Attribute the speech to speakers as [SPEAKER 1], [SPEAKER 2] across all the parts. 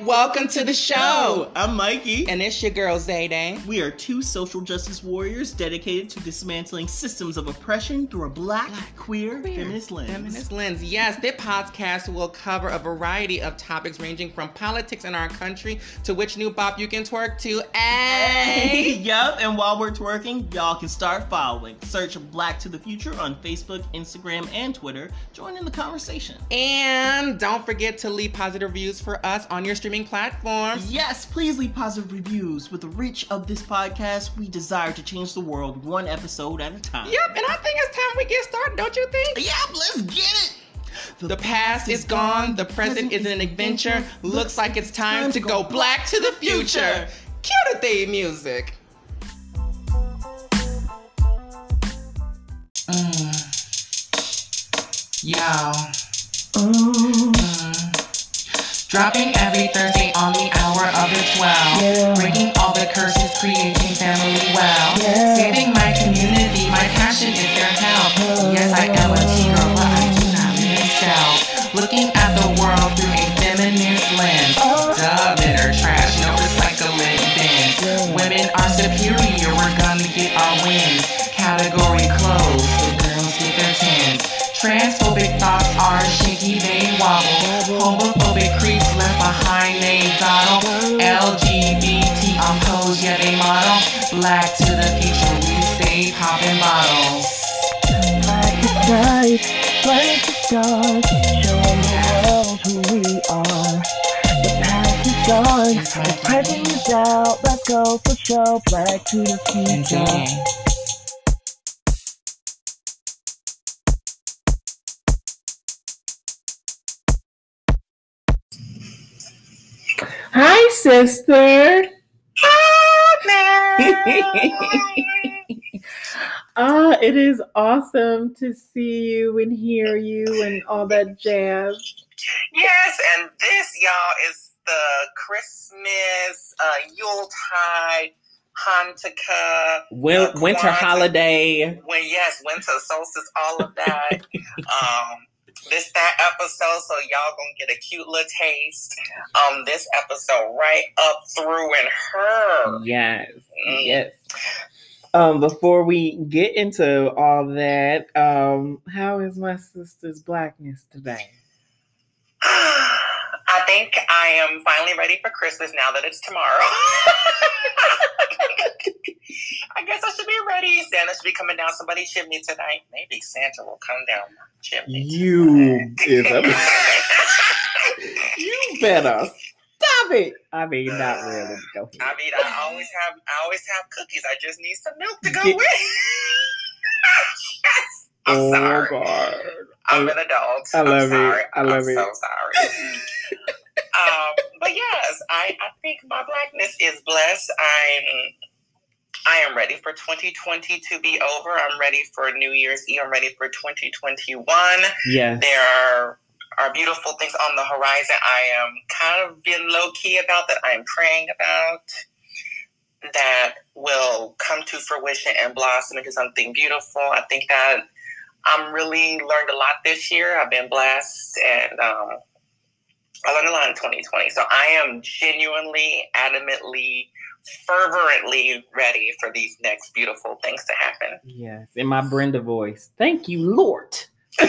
[SPEAKER 1] Welcome to the show.
[SPEAKER 2] I'm Mikey.
[SPEAKER 1] And it's your girl Zayday.
[SPEAKER 2] We are two social justice warriors dedicated to dismantling systems of oppression through a black,
[SPEAKER 1] Black,
[SPEAKER 2] queer,
[SPEAKER 1] queer,
[SPEAKER 2] feminist lens.
[SPEAKER 1] Feminist lens. Yes, this podcast will cover a variety of topics ranging from politics in our country to which new bop you can twerk to. Hey!
[SPEAKER 2] yep, and while we're twerking, y'all can start following. Search Black to the Future on Facebook, Instagram, and Twitter. Join in the conversation.
[SPEAKER 1] And don't forget to leave positive reviews for us on your streaming platforms.
[SPEAKER 2] Yes, please leave positive reviews. With the reach of this podcast, we desire to change the world one episode at a time.
[SPEAKER 1] Yep, and I think it's time we get started, don't you think?
[SPEAKER 2] Yep, let's get it.
[SPEAKER 1] The past is gone, the present is an adventure. Looks like it's time to go black to the future. Cue the theme music. Mm. Yo. Mm. Dropping every Thursday on the hour of the 12. Breaking all the curses, creating family well. Saving my community, my passion is their help. Yes, I am a T-girl, but I do not stealth. Looking at the world through a feminist lens. Duh, bitter trash, no recycling bins. Women are superior, we're gonna get our wins. Category closed, the girls get their tens. Transphobic thoughts are shaky, they wobble. Homophobic behind, they dawdle. LGBT on pose, yeah, they model. Black to the future, we stay popping bottles.
[SPEAKER 3] Black is bright, black is dark, showing the world who we are. The past is gone, the present is out. Let's go for show, black to the future.
[SPEAKER 4] Hi, sister. Ah, it is awesome to see you and hear you and all that jazz.
[SPEAKER 5] Yes, and this, y'all, is the Christmas, uh, Yuletide, Hanukkah,
[SPEAKER 4] Win-
[SPEAKER 5] Uh,
[SPEAKER 4] winter holiday.
[SPEAKER 5] when yes, winter solstice, all of that. um, this that episode, so y'all gonna get a cute little taste. Um, this episode right up through and her.
[SPEAKER 4] Yes,
[SPEAKER 5] Mm.
[SPEAKER 4] yes. Um, before we get into all that, um, how is my sister's blackness today?
[SPEAKER 5] I think I am finally ready for Christmas now that it's tomorrow. I guess I should be ready. Santa should be coming down somebody's chimney tonight. Maybe Santa will come down my chimney.
[SPEAKER 4] You is a you better stop it. I mean, not really. Go ahead.
[SPEAKER 5] I mean, I always have, I always have cookies. I just need some milk to go
[SPEAKER 4] Get-
[SPEAKER 5] with. yes, I'm
[SPEAKER 4] oh
[SPEAKER 5] sorry.
[SPEAKER 4] God.
[SPEAKER 5] I'm an adult.
[SPEAKER 4] I love
[SPEAKER 5] I'm
[SPEAKER 4] it. I love
[SPEAKER 5] I'm
[SPEAKER 4] it.
[SPEAKER 5] so sorry. um, but yes, I, I think my blackness is blessed. I'm I am ready for 2020 to be over. I'm ready for New Year's Eve. I'm ready for 2021.
[SPEAKER 4] Yes.
[SPEAKER 5] There are are beautiful things on the horizon. I am kind of being low key about that. I'm praying about that will come to fruition and blossom into something beautiful. I think that I'm really learned a lot this year. I've been blessed and um, I learned a lot in 2020. So I am genuinely, adamantly, fervently ready for these next beautiful things to happen.
[SPEAKER 4] Yes. In my Brenda voice. Thank you, Lord.
[SPEAKER 5] now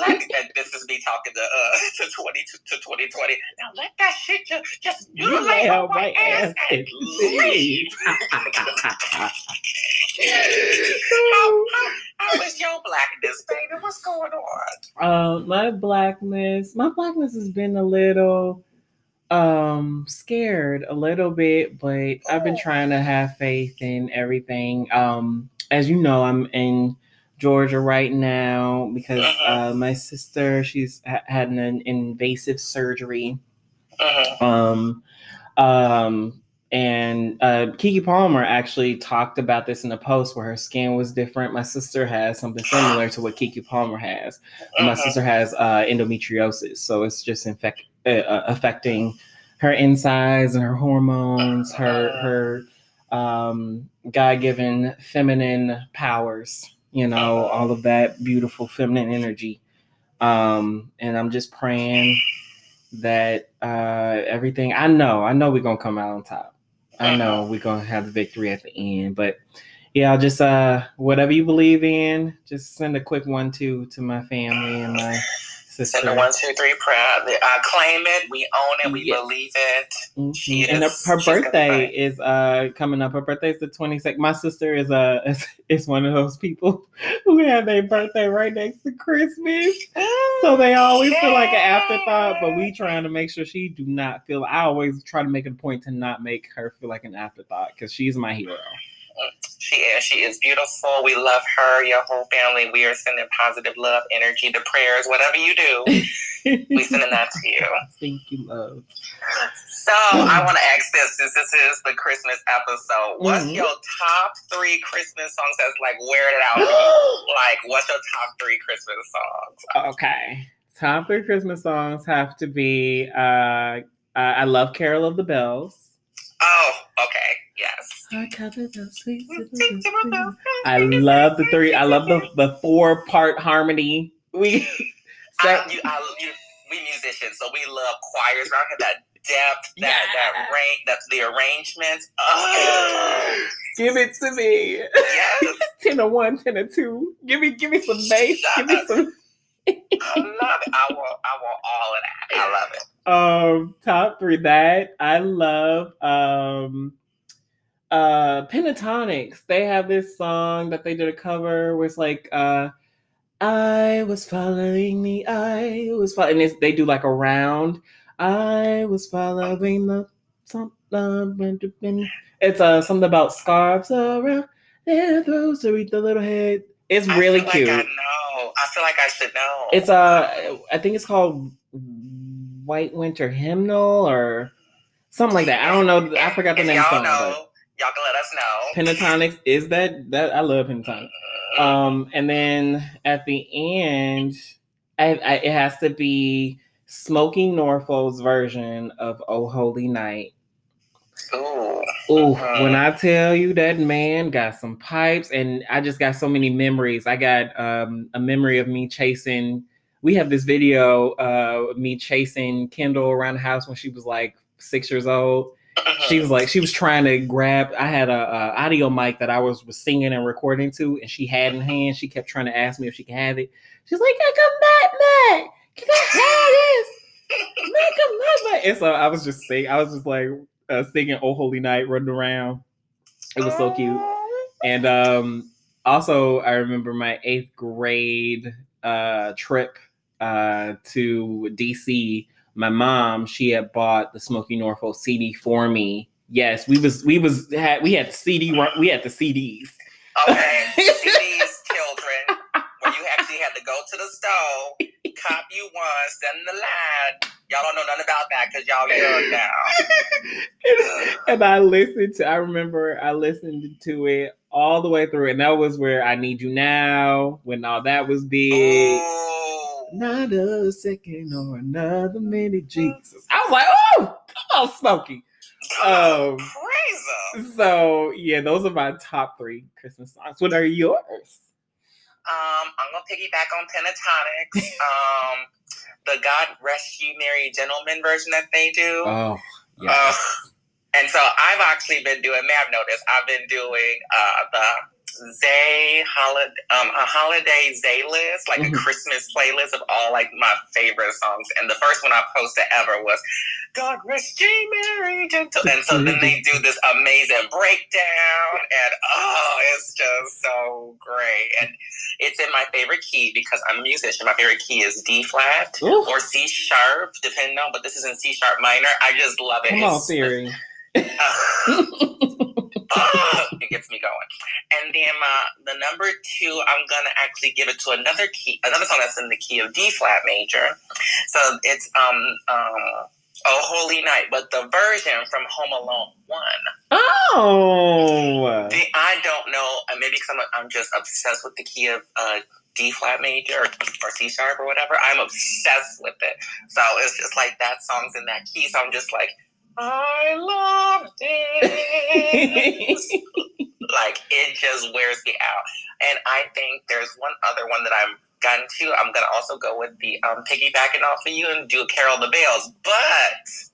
[SPEAKER 5] let this is me talking to uh to twenty to twenty twenty. Now let that shit just just you
[SPEAKER 4] You
[SPEAKER 5] lay on my ass
[SPEAKER 4] ass
[SPEAKER 5] and
[SPEAKER 4] and
[SPEAKER 5] leave. how, how, how is your blackness, baby? What's going on?
[SPEAKER 4] Uh, my blackness, my blackness has been a little um scared a little bit, but I've been
[SPEAKER 5] Oh.
[SPEAKER 4] trying to have faith in everything. Um, as you know, I'm in Georgia right now because
[SPEAKER 5] Uh-huh.
[SPEAKER 4] uh, my sister she's ha- had an invasive surgery.
[SPEAKER 5] Mhm.
[SPEAKER 4] Um, um, and uh, Keke Palmer actually talked about this in a post where her skin was different. My sister has something similar to what Keke Palmer has. My sister has uh, endometriosis, so it's just infect uh, uh, affecting her insides and her hormones, her her um, God given feminine powers. you know, all of that beautiful feminine energy. Um, and I'm just praying that uh, everything I know, I know we're gonna come out on top. I know we're gonna have the victory at the end, but yeah, I'll just uh whatever you believe in, just send a quick one to to my family and my sister.
[SPEAKER 5] Send a one, two, three prayer. I claim it. We own it. We
[SPEAKER 4] Yes.
[SPEAKER 5] believe it.
[SPEAKER 4] Mhm.
[SPEAKER 5] She
[SPEAKER 4] and her,
[SPEAKER 5] is-
[SPEAKER 4] her birthday is uh coming up. Her birthday is the 22nd. My sister is uh is, is one of those people who have their birthday right next to Christmas. So they always feel like an afterthought, but we trying to make sure she do not feel I always try to make it a point to not make her feel like an afterthought because she's my hero.
[SPEAKER 5] She is. She is beautiful. We love her, your whole family. We are sending positive love, energy, the prayers, whatever you do. we sending that to you.
[SPEAKER 4] Thank you, love.
[SPEAKER 5] So I want to ask this since this is the Christmas episode. What's
[SPEAKER 4] Mhm.
[SPEAKER 5] your top three Christmas songs that's like wear it out? like, what's your top three Christmas songs?
[SPEAKER 4] Okay. Top three Christmas songs have to be uh, uh I love Carol of the Bells.
[SPEAKER 5] Oh, okay.
[SPEAKER 4] I love the three. I love the the four part harmony. We
[SPEAKER 5] I, you, I, you, we musicians, so we love choirs around here. That depth, that that
[SPEAKER 4] Yeah.
[SPEAKER 5] range, that's the arrangements. Oh,
[SPEAKER 4] give it to me.
[SPEAKER 5] yes,
[SPEAKER 4] ten or one, ten or two. Give me give me some bass. Give me some.
[SPEAKER 5] I love it. I want, I want all of that. I love it.
[SPEAKER 4] Um, top three. That I love. Um, uh, Pentatonix. They have this song that they did a cover where it's like, uh, I was following the I was following. And they do like a round. I was following the something. It's uh something about scarves around their throats to reach the little head. It's
[SPEAKER 5] I
[SPEAKER 4] really
[SPEAKER 5] feel
[SPEAKER 4] cute.
[SPEAKER 5] Like I know. I feel like I should know.
[SPEAKER 4] It's uh I think it's called White Winter Hymnal or something like that. I don't know. I forgot the name of the
[SPEAKER 5] y'all
[SPEAKER 4] song.
[SPEAKER 5] Y'all can let us know.
[SPEAKER 4] Pentatonix is that that I love Pentatonix. Um, and then at the end, I, I, it has to be Smokie Norful's version of "Oh Holy Night."
[SPEAKER 5] Ooh.
[SPEAKER 4] Ooh,
[SPEAKER 5] Uh-huh.
[SPEAKER 4] when I tell you that man got some pipes, and I just got so many memories. I got um, a memory of me chasing. We have this video uh, of me chasing Kendall around the house when she was like six years old. She was like, she was trying to grab. I had a, a audio mic that I was, was singing and recording to, and she had in hand. She kept trying to ask me if she could have it. She's like, "I come back, Matt. Can I have this? Matt, come back, Matt." And so I was just singing. I was just like uh, singing "Oh Holy Night," running around. It was so cute. And um, also, I remember my eighth grade uh, trip uh, to DC. My mom, she had bought the Smokie Norful CD for me. Yes, we was we was had we had CD we had the CDs.
[SPEAKER 5] Okay, these children where you actually had to go to the store, cop you one, stand in the line. Y'all don't know nothing about that because y'all young now.
[SPEAKER 4] and I listened to I remember I listened to it all the way through, and that was where I Need You Now when all that was big.
[SPEAKER 5] Ooh.
[SPEAKER 4] Not a second or another minute, Jesus. I was like, oh, come on, Smokie. Um,
[SPEAKER 5] 'em.
[SPEAKER 4] so yeah, those are my top three Christmas songs. What are yours?
[SPEAKER 5] Um, I'm gonna piggyback on Pentatonix. um, the God Rest You Merry Gentlemen version that they do.
[SPEAKER 4] Oh,
[SPEAKER 5] Uh, and so I've actually been doing. May have noticed I've been doing uh, the Zay holiday, um, a holiday Zay list, like
[SPEAKER 4] Mhm.
[SPEAKER 5] a Christmas playlist of all like my favorite songs. And the first one I posted ever was "God Rest Ye Merry Gentle." And so then they do this amazing breakdown, and oh, it's just so great. And it's in my favorite key because I'm a musician. My favorite key is D flat
[SPEAKER 4] Ooh,
[SPEAKER 5] or C sharp, depending on. But this is in C sharp minor. I just love it.
[SPEAKER 4] come on,
[SPEAKER 5] It's-
[SPEAKER 4] theory.
[SPEAKER 5] it gets me going. And then uh, the number two, I'm gonna actually give it to another key, another song that's in the key of D flat major. So it's um um Oh Holy Night, but the version from Home Alone one.
[SPEAKER 4] oh,
[SPEAKER 5] The, I don't know, uh, maybe because I'm, I'm just obsessed with the key of uh, D flat major or, or C sharp or whatever. I'm obsessed with it. So it's just like that song's in that key. So I'm just like, I love this. like it just wears me out. And I think there's one other one that I'm gotten to. I'm gonna also go with the um, piggybacking off of you and do Carol the Bells, but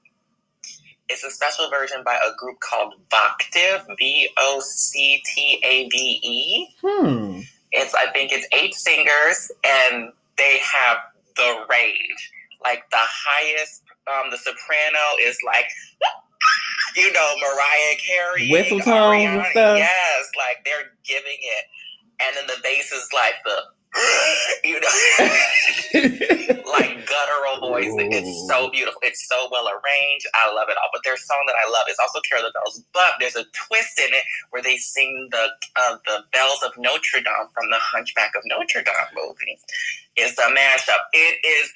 [SPEAKER 5] it's a special version by a group called Voctave, V O C T A V E.
[SPEAKER 4] Hmm.
[SPEAKER 5] It's I think it's eight singers and they have the range. Like the highest, um, the soprano is like, you know, Mariah Carey,
[SPEAKER 4] Whistle tones and stuff?
[SPEAKER 5] Yes, like they're giving it, and then the bass is like the, you know, like guttural voice. It's so beautiful. It's so well arranged. I love it all. But their song that I love is also Carol the Bells. But there's a twist in it where they sing the uh, the bells of Notre Dame from the Hunchback of Notre Dame movie. It's a mashup. It is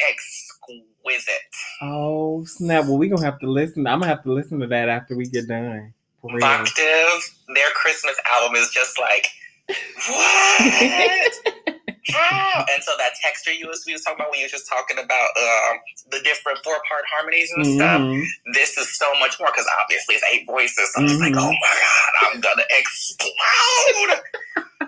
[SPEAKER 5] exquisite.
[SPEAKER 4] oh snap! Well, we gonna have to listen. I'm gonna have to listen to that after we get done.
[SPEAKER 5] Voctave, their Christmas album is just like, what? How? And so that texture you was, we was talking about when you was just talking about um, the different four part harmonies and stuff.
[SPEAKER 4] Mhm.
[SPEAKER 5] This is so much more because obviously it's eight voices. So I'm just like,
[SPEAKER 4] Mhm.
[SPEAKER 5] oh my god, I'm gonna explode.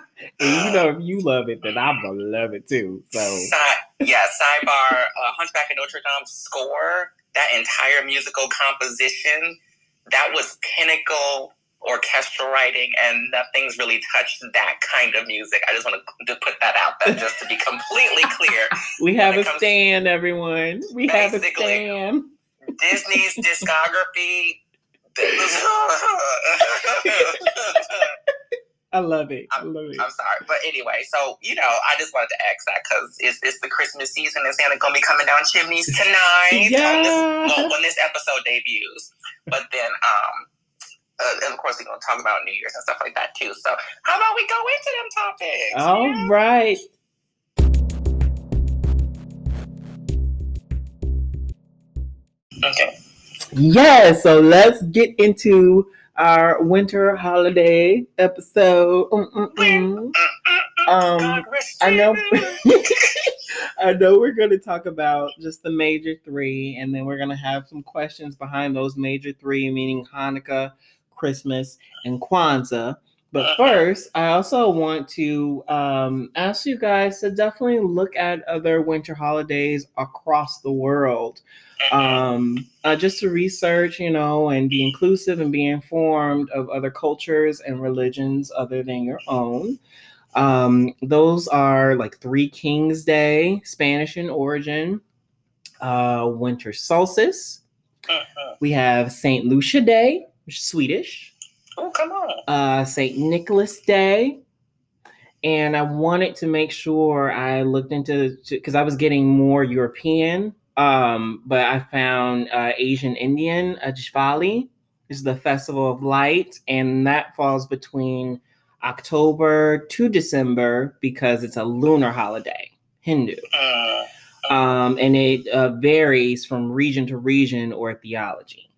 [SPEAKER 4] And you know, if you love it, then I'm gonna love it too. So
[SPEAKER 5] Si- yeah, sidebar, uh, Hunchback of Notre Dame score, that entire musical composition, that was pinnacle orchestral writing, and nothing's really touched that kind of music. I just want to put that out there just to be completely clear.
[SPEAKER 4] we have a stand, everyone. We have a stand.
[SPEAKER 5] Disney's discography.
[SPEAKER 4] I love it. I love it.
[SPEAKER 5] I'm sorry, but anyway, so you know, I just wanted to ask that because it's, it's the Christmas season and Santa gonna be coming down chimneys tonight. on this-
[SPEAKER 4] Yeah.
[SPEAKER 5] well, when this episode debuts, but then um, uh, and of course we're gonna talk about New Year's and stuff like that too. So how about we go into them topics?
[SPEAKER 4] All
[SPEAKER 5] Yeah?
[SPEAKER 4] right.
[SPEAKER 5] Okay.
[SPEAKER 4] Yeah, so let's get into our winter holiday episode. Mm-mm-mm. Um, I know. I know we're going to talk about just the major three, and then we're going to have some questions behind those major three, meaning Hanukkah, Christmas, and Kwanzaa. But first, I also want to um, ask you guys to definitely look at other winter holidays across the world um, uh, just to research, you know, and be inclusive and be informed of other cultures and religions other than your own. Um, those are like Three Kings Day, Spanish in origin, uh, Winter Solstice.
[SPEAKER 5] Mhm.
[SPEAKER 4] We have Saint Lucia Day, which is Swedish,
[SPEAKER 5] Oh, come on.
[SPEAKER 4] uh, Saint Nicholas Day. And I wanted to make sure I looked into because I was getting more European, um, but I found uh, Asian Indian, uh, Diwali is the festival of light, and that falls between October to December because it's a lunar holiday, Hindu,
[SPEAKER 5] Mm.
[SPEAKER 4] um, and it uh, varies from region to region or theology.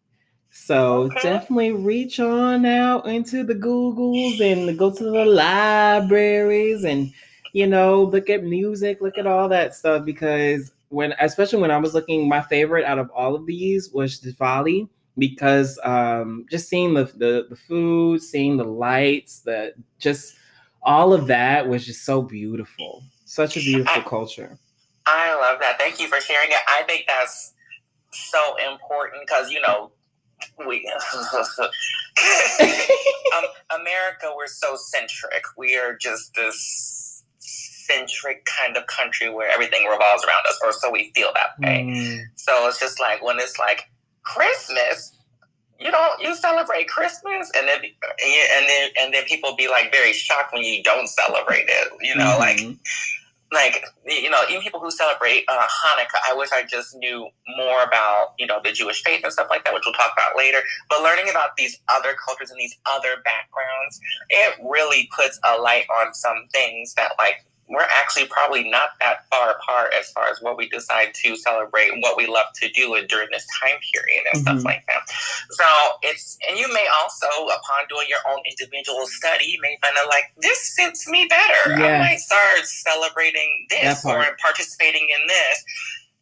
[SPEAKER 4] So
[SPEAKER 5] Okay.
[SPEAKER 4] definitely reach on out into the Googles and go to the libraries and you know look at music, look at all that stuff because when especially when I was looking, my favorite out of all of these was Diwali because um, just seeing the, the the food, seeing the lights, the just all of that was just so beautiful. Such a beautiful culture.
[SPEAKER 5] I love that. Thank you for sharing it. I think that's so important because you know we um, America we're so centric. We are just this centric kind of country where everything revolves around us, or so we feel that way.
[SPEAKER 4] Mm.
[SPEAKER 5] So it's just like when it's like Christmas, you don't you celebrate Christmas, and then and then and then people be like very shocked when you don't celebrate it. You know, like
[SPEAKER 4] Mhm.
[SPEAKER 5] Like you know even people who celebrate uh, Hanukkah. I wish I just knew more about you know the Jewish faith and stuff like that, which we'll talk about later. But learning about these other cultures and these other backgrounds, it really puts a light on some things that like we're actually probably not that far apart as far as what we decide to celebrate and what we love to do during this time period and stuff
[SPEAKER 4] Mhm.
[SPEAKER 5] like that. So it's and you may also, upon doing your own individual study, you may find out like this suits me better. I might start celebrating this or participating in this.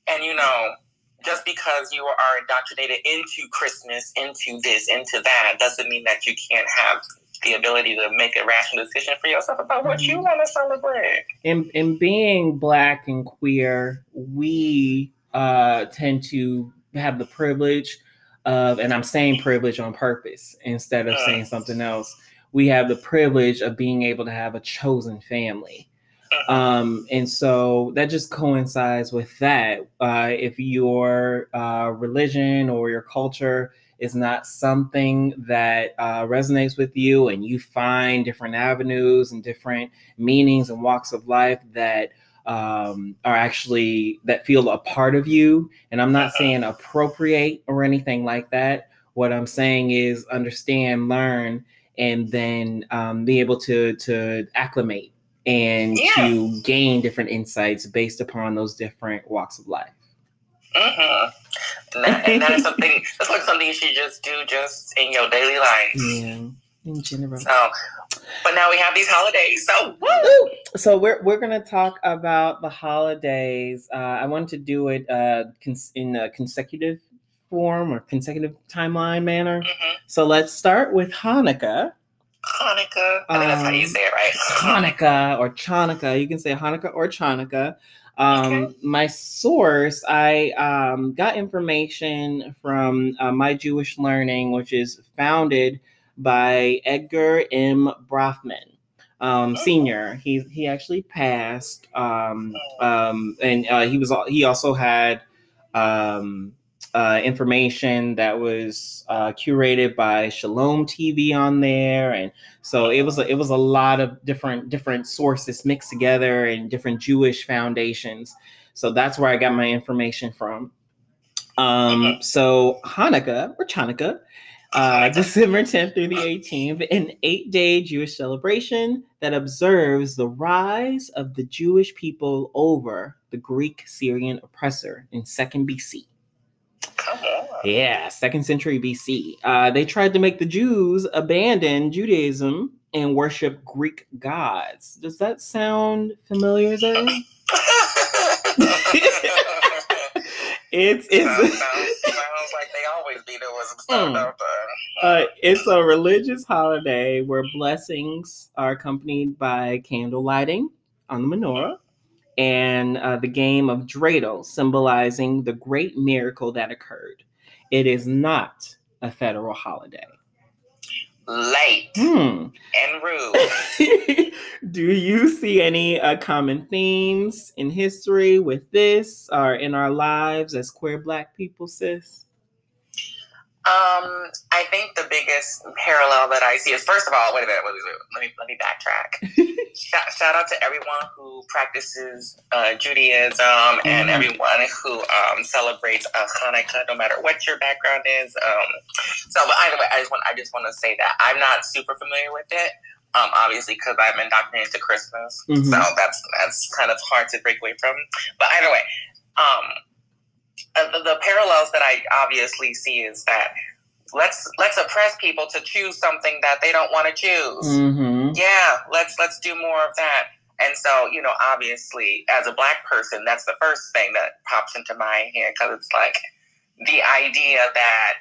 [SPEAKER 5] And you know, just because you are indoctrinated into Christmas, into this, into that, doesn't mean that you can't have the ability to make a rational decision for yourself about what you
[SPEAKER 4] Mhm.
[SPEAKER 5] want to celebrate.
[SPEAKER 4] in in being black and queer, we uh, tend to have the privilege of, and I'm saying privilege on purpose instead of saying something else. We have the privilege of being able to have a chosen family. Um, and so that just coincides with that. Uh, if your uh, religion or your culture is not something that uh, resonates with you, and you find different avenues and different meanings and walks of life that um, are actually that feel a part of you, and I'm not saying appropriate or anything like that. What I'm saying is understand, learn, and then um, be able to to acclimate and
[SPEAKER 5] Yeah.
[SPEAKER 4] to gain different insights based upon those different walks of life.
[SPEAKER 5] Mm-hmm. And, that, and that is something. That's like something you should just do just in your daily life.
[SPEAKER 4] Yeah, in general.
[SPEAKER 5] So, but now we have these holidays. So, woo!
[SPEAKER 4] So we're we're gonna talk about the holidays. Uh, I wanted to do it uh, cons- in a consecutive form or consecutive timeline manner.
[SPEAKER 5] Mhm.
[SPEAKER 4] So let's start with Hanukkah.
[SPEAKER 5] Hanukkah. I think that's how you
[SPEAKER 4] Um,
[SPEAKER 5] say it, right?
[SPEAKER 4] Hanukkah or Chanukah. You can say Hanukkah or Chanukah. Um,
[SPEAKER 5] Okay.
[SPEAKER 4] My source, I um, got information from uh, My Jewish Learning, which is founded by Edgar M. Bronfman, um,
[SPEAKER 5] Oh.
[SPEAKER 4] senior. He he actually passed, um, um, and uh, he was he also had um, uh, information that was uh, curated by Shalom TV on there, and so it was a, it was a lot of different different sources mixed together and different Jewish foundations. So that's where I got my information from. Um, so Hanukkah or Chanukah, uh, December 10th through the 18th, an eight-day Jewish celebration that observes the rise of the Jewish people over the Greek Syrian oppressor in 2nd BC. Yeah, second century BC. Uh, they tried to make the Jews abandon Judaism and worship Greek gods. Does that sound familiar, Zoe? It's it's
[SPEAKER 5] sounds, sounds like they always be some stuff,
[SPEAKER 4] Mm.
[SPEAKER 5] don't they?
[SPEAKER 4] uh, it's a religious holiday where blessings are accompanied by candle lighting on the menorah and uh, the game of dreidel, symbolizing the great miracle that occurred. It is not a federal holiday.
[SPEAKER 5] Late
[SPEAKER 4] Hmm.
[SPEAKER 5] and rude.
[SPEAKER 4] Do you see any uh, common themes in history with this or in our lives as queer Black people, sis?
[SPEAKER 5] Um, I think the biggest parallel that I see is first of all, wait a minute, wait, wait, wait, let me let me backtrack. shout, shout out to everyone who practices uh, Judaism and
[SPEAKER 4] Mhm.
[SPEAKER 5] everyone who um, celebrates uh, Hanukkah, no matter what your background is. Um, so, but either way, I just want I just want to say that I'm not super familiar with it. Um, obviously, because I'm indoctrinated to Christmas,
[SPEAKER 4] Mhm.
[SPEAKER 5] so that's that's kind of hard to break away from. But either way, um, uh, the, the parallels that I obviously see is that let's let's oppress people to choose something that they don't want to choose.
[SPEAKER 4] Mm-hmm.
[SPEAKER 5] Yeah, let's let's do more of that. And so, you know, obviously, as a black person, that's the first thing that pops into my head because it's like the idea that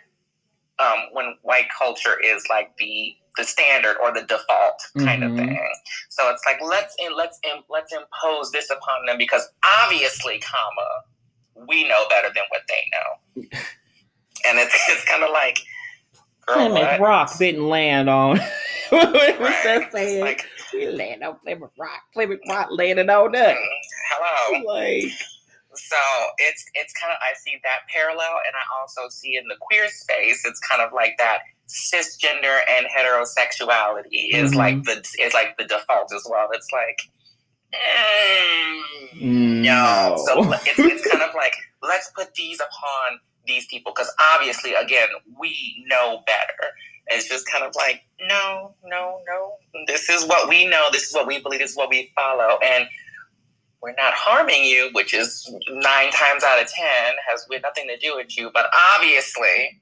[SPEAKER 5] um, when white culture is like the the standard or the default kind
[SPEAKER 4] Mhm.
[SPEAKER 5] of thing. So it's like let's in, let's in, let's impose this upon them because obviously, comma, we know better than what they know. and it's it's kind of like, girl,
[SPEAKER 4] Plymouth? Rock didn't land on. what was
[SPEAKER 5] Right.
[SPEAKER 4] that saying?
[SPEAKER 5] like,
[SPEAKER 4] we land on Plymouth Rock. Plymouth Rock landed on us.
[SPEAKER 5] mm, hello.
[SPEAKER 4] Like,
[SPEAKER 5] So it's it's kind of I see that parallel, and I also see in the queer space, it's kind of like that cisgender and heterosexuality is
[SPEAKER 4] Mhm.
[SPEAKER 5] like the is like the default as well. It's like mm, no.
[SPEAKER 4] no.
[SPEAKER 5] So it's, it's kind of like let's put these upon these people because obviously, again, we know better. It's just kind of like no, no, no. This is what we know. This is what we believe. This is what we follow, and we're not harming you, which is nine times out of ten has with nothing to do with you. But obviously,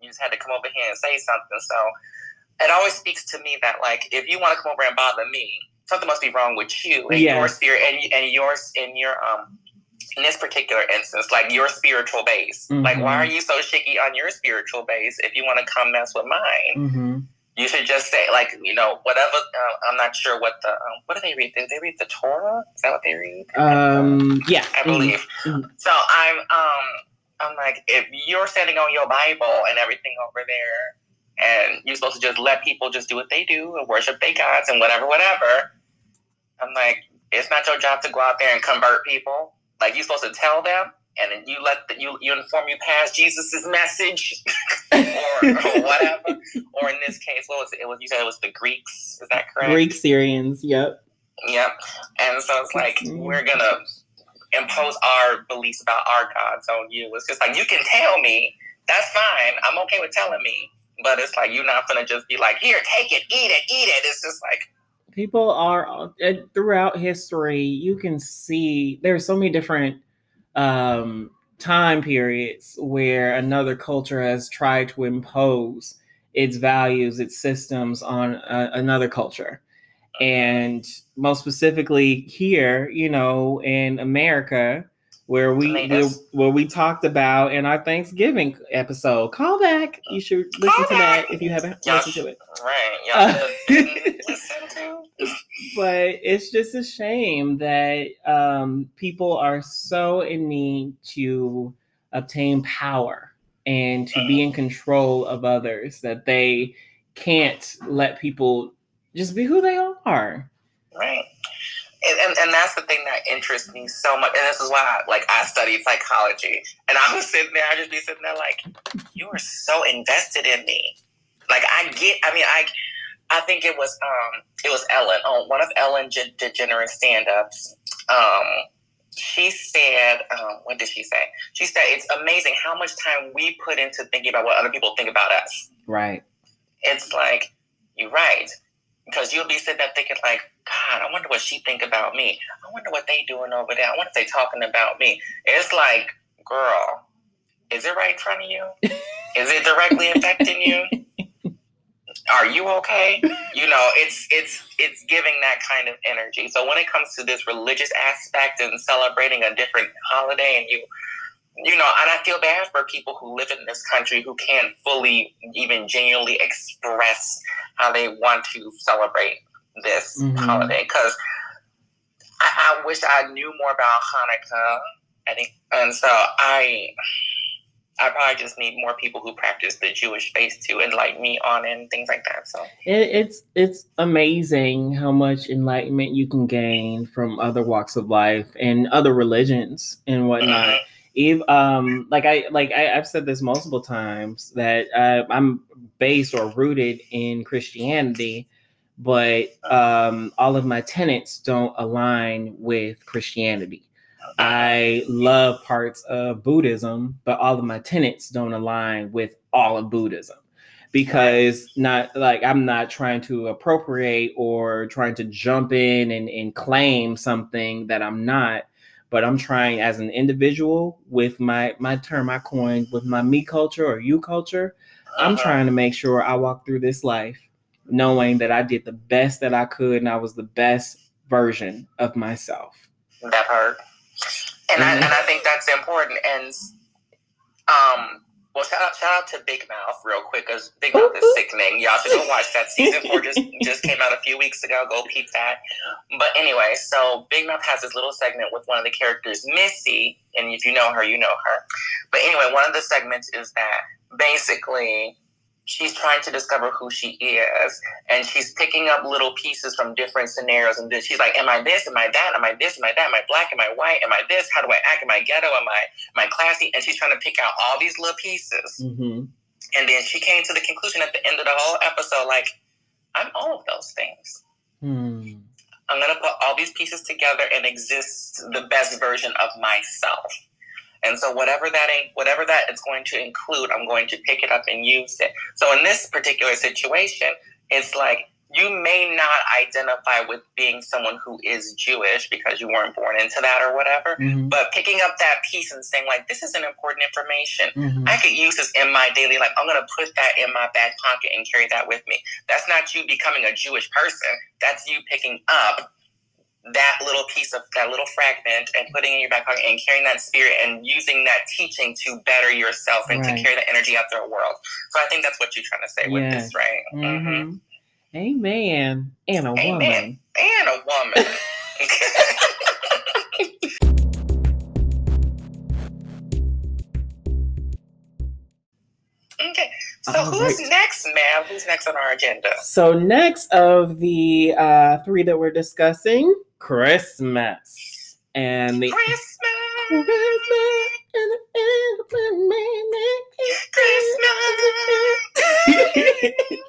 [SPEAKER 5] you just had to come over here and say something. So it always speaks to me that like if you want to come over and bother me, something must be wrong with you and your spirit and and yours and your um in this particular instance, like your spiritual base. Like, why
[SPEAKER 4] Mhm.
[SPEAKER 5] are you so shaky on your spiritual base if you want to come mess with mine?
[SPEAKER 4] Mhm.
[SPEAKER 5] You should just say, like, you know, whatever. Uh, I'm not sure what the, um, what do they read? Do they read the Torah? Is that what they read?
[SPEAKER 4] Um. Yeah.
[SPEAKER 5] I believe.
[SPEAKER 4] Mhm.
[SPEAKER 5] So I'm, um, I'm like, if you're standing on your Bible and everything over there, and you're supposed to just let people just do what they do and worship their gods and whatever, whatever. I'm like, it's not your job to go out there and convert people. Like you're supposed to tell them, and then you let the, you you inform you pass Jesus's message, or, or whatever. Or in this case, what was it? it was, you said it was the Greeks. Is that correct?
[SPEAKER 4] Greek Syrians. Yep.
[SPEAKER 5] Yep. And so it's like we're gonna impose our beliefs about our gods on you. It's just like you can tell me, that's fine. I'm okay with telling me. But it's like you're not gonna just be like, here, take it, eat it, eat it. It's just like
[SPEAKER 4] people are uh, throughout history you can see there's so many different um time periods where another culture has tried to impose its values its systems on a, another culture. And most specifically here you know in america where we where, where we talked about in our thanksgiving episode. Call back. You should listen to that if you haven't
[SPEAKER 5] Yeah.
[SPEAKER 4] listened to it.
[SPEAKER 5] Right,
[SPEAKER 4] Uh,
[SPEAKER 5] listen to.
[SPEAKER 4] but it's just a shame that um, people are so in need to obtain power and to be in control of others that they can't let people just be who they are.
[SPEAKER 5] Right. And, and, and that's the thing that interests me so much. And this is why I, like I studied psychology. And I was sitting there, I just be sitting there like, you are so invested in me. Like I get I mean I I think it was um it was Ellen on one of Ellen Ge- DeGeneres stand-ups. Um she said, um, what did she say? She said it's amazing how much time we put into thinking about what other people think about us
[SPEAKER 4] Right.
[SPEAKER 5] it's like you're right because you'll be sitting there thinking like god i wonder what she think about me i wonder what they doing over there i wonder if they talking about me it's like girl is it right in front of you is it directly affecting you are you okay you know it's it's it's giving that kind of energy so when it comes to this religious aspect and celebrating a different holiday and you you know, and I feel bad for people who live in this country who can't fully, even genuinely express how they want to celebrate this
[SPEAKER 4] Mhm.
[SPEAKER 5] holiday. Because I, I wish I knew more about Hanukkah. I think, and so I, I probably just need more people who practice the Jewish faith to enlighten me on and things like that. So
[SPEAKER 4] It, it's it's amazing how much enlightenment you can gain from other walks of life and other religions and whatnot.
[SPEAKER 5] Mhm.
[SPEAKER 4] Eve, um, like I like I, I've said this multiple times that uh, I'm based or rooted in Christianity, but um, all of my tenets don't align with Christianity. I love parts of Buddhism, but all of my tenets don't align with all of Buddhism because not like I'm not trying to appropriate or trying to jump in and, and claim something that I'm not, but I'm trying as an individual with my my term I coined with my me culture or you culture. I'm
[SPEAKER 5] Uh-huh.
[SPEAKER 4] trying to make sure I walk through this life knowing that I did the best that I could and I was the best version of myself.
[SPEAKER 5] that part. And I
[SPEAKER 4] Mhm.
[SPEAKER 5] and I think that's important. And um, well, shout out shout out to Big Mouth real quick because Big Mouth is sickening. Y'all should go watch that. Season four just just came out a few weeks ago. Go peep that. But anyway, so Big Mouth has this little segment with one of the characters, Missy, and if you know her, you know her. But anyway, one of the segments is that basically she's trying to discover who she is and she's picking up little pieces from different scenarios and she's like am i this? Am i that? Am i this? Am i that? Am i black? Am i white? Am i this? How do i act? Am i ghetto? Am i am i classy? And she's trying to pick out all these little pieces.
[SPEAKER 4] Mm-hmm.
[SPEAKER 5] and then she came to the conclusion at the end of the whole episode like i'm all of those things.
[SPEAKER 4] Hmm.
[SPEAKER 5] i'm going to put all these pieces together and exist the best version of myself and so whatever that ain't whatever that is going to include i'm going to pick it up and use it so in this particular situation it's like you may not identify with being someone who is jewish because you weren't born into that or whatever
[SPEAKER 4] Mhm.
[SPEAKER 5] but picking up that piece and saying like this is an important information
[SPEAKER 4] Mhm.
[SPEAKER 5] I could use this in my daily life. I'm going to put that in my back pocket and carry that with me. That's not you becoming a Jewish person. That's you picking up that little piece of that little fragment and putting it in your back pocket and carrying that spirit and using that teaching to better yourself and
[SPEAKER 4] Right.
[SPEAKER 5] to carry that energy out to the world. So I think that's what you're trying to say with
[SPEAKER 4] Yes.
[SPEAKER 5] this, right? Mhm.
[SPEAKER 4] Mhm. Amen. And a
[SPEAKER 5] Amen.
[SPEAKER 4] woman.
[SPEAKER 5] And a woman. So
[SPEAKER 4] All
[SPEAKER 5] who's
[SPEAKER 4] right.
[SPEAKER 5] next, ma'am? Who's next on our agenda?
[SPEAKER 4] So next of the uh, three that we're discussing, Christmas and the
[SPEAKER 5] Christmas.
[SPEAKER 4] Christmas and the
[SPEAKER 5] Christmas.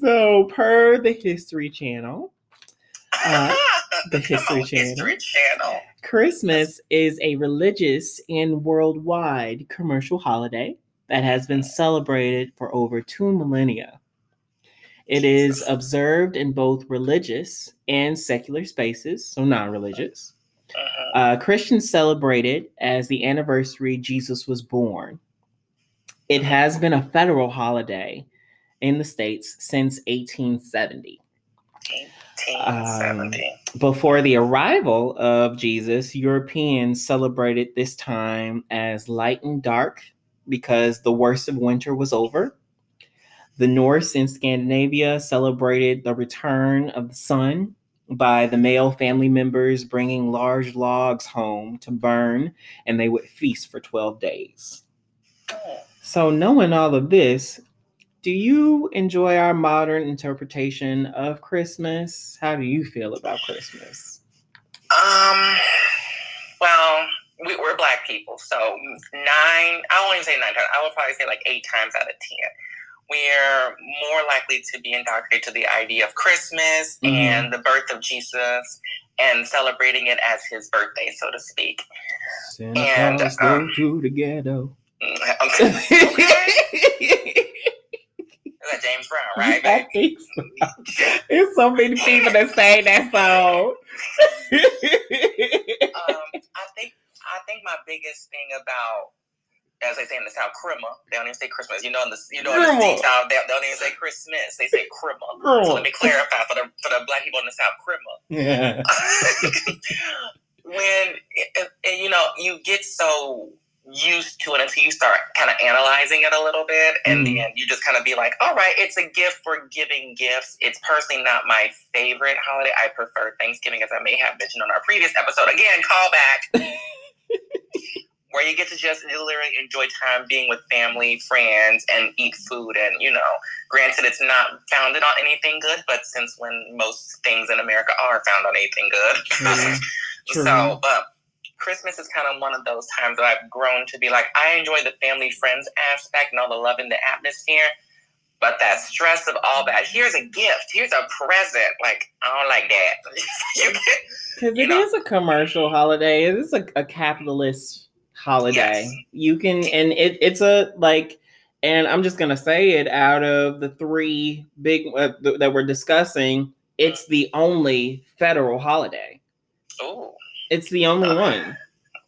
[SPEAKER 4] so per the History Channel, Uh, the History
[SPEAKER 5] on,
[SPEAKER 4] Channel.
[SPEAKER 5] History Channel.
[SPEAKER 4] Christmas is a religious and worldwide commercial holiday that has been celebrated for over two millennia. It is observed in both religious and secular spaces, so non religious.
[SPEAKER 5] Mhm.
[SPEAKER 4] Uh, Christians celebrate it as the anniversary Jesus was born. It has been a federal holiday in the States since 1870.
[SPEAKER 5] 1870.
[SPEAKER 4] Before the arrival of Jesus, Europeans celebrated this time as light and dark because the worst of winter was over. The Norse in Scandinavia celebrated the return of the sun by the male family members bringing large logs home to burn, and they would feast for 12 days. So, knowing all of this, do you enjoy our modern interpretation of Christmas? How do you feel about Christmas?
[SPEAKER 5] Um, well, we, we're black people, so nine, I won't even say nine times, I would probably say like eight times out of ten. We're more likely to be indoctrinated to the idea of Christmas
[SPEAKER 4] Mhm.
[SPEAKER 5] and the birth of Jesus and celebrating it as his birthday, so to speak.
[SPEAKER 4] Santa
[SPEAKER 5] And,
[SPEAKER 4] Claus
[SPEAKER 5] um,
[SPEAKER 4] to the ghetto.
[SPEAKER 5] Okay. okay. Is that James Brown, right?
[SPEAKER 4] I think so. There's so many people that say that song.
[SPEAKER 5] um, I think I think my biggest thing about, as they say in the South, Christmas. They don't even say Christmas. You know, in the you know in the. South, they, don't even say Christmas. They say Christmas. So let me clarify for the for the black people in the South, Christmas.
[SPEAKER 4] yeah.
[SPEAKER 5] when it, it- you know you get so used to it until you start kind of analyzing it a little bit and
[SPEAKER 4] Mhm.
[SPEAKER 5] then you just kind of be like all right it's a gift for giving gifts it's personally not my favorite holiday i prefer thanksgiving as i may have mentioned on our previous episode again call back where you get to just literally enjoy time being with family friends and eat food and you know granted it's not founded on anything good but since when most things in america are found on anything good
[SPEAKER 4] True. True.
[SPEAKER 5] so, but Christmas is kind of one of those times that I've grown to be like, I enjoy the family friends aspect and all the love in the atmosphere. But that stress of all that, here's a gift, here's a present. Like, I don't like that.
[SPEAKER 4] Because it
[SPEAKER 5] know-
[SPEAKER 4] is a commercial holiday. It is a, a capitalist holiday.
[SPEAKER 5] Yes.
[SPEAKER 4] You can, and it, it's a like, and I'm just gonna say it. Out of the three big uh, th- that we're discussing, it's the only federal holiday.
[SPEAKER 5] Oh,
[SPEAKER 4] It's the only one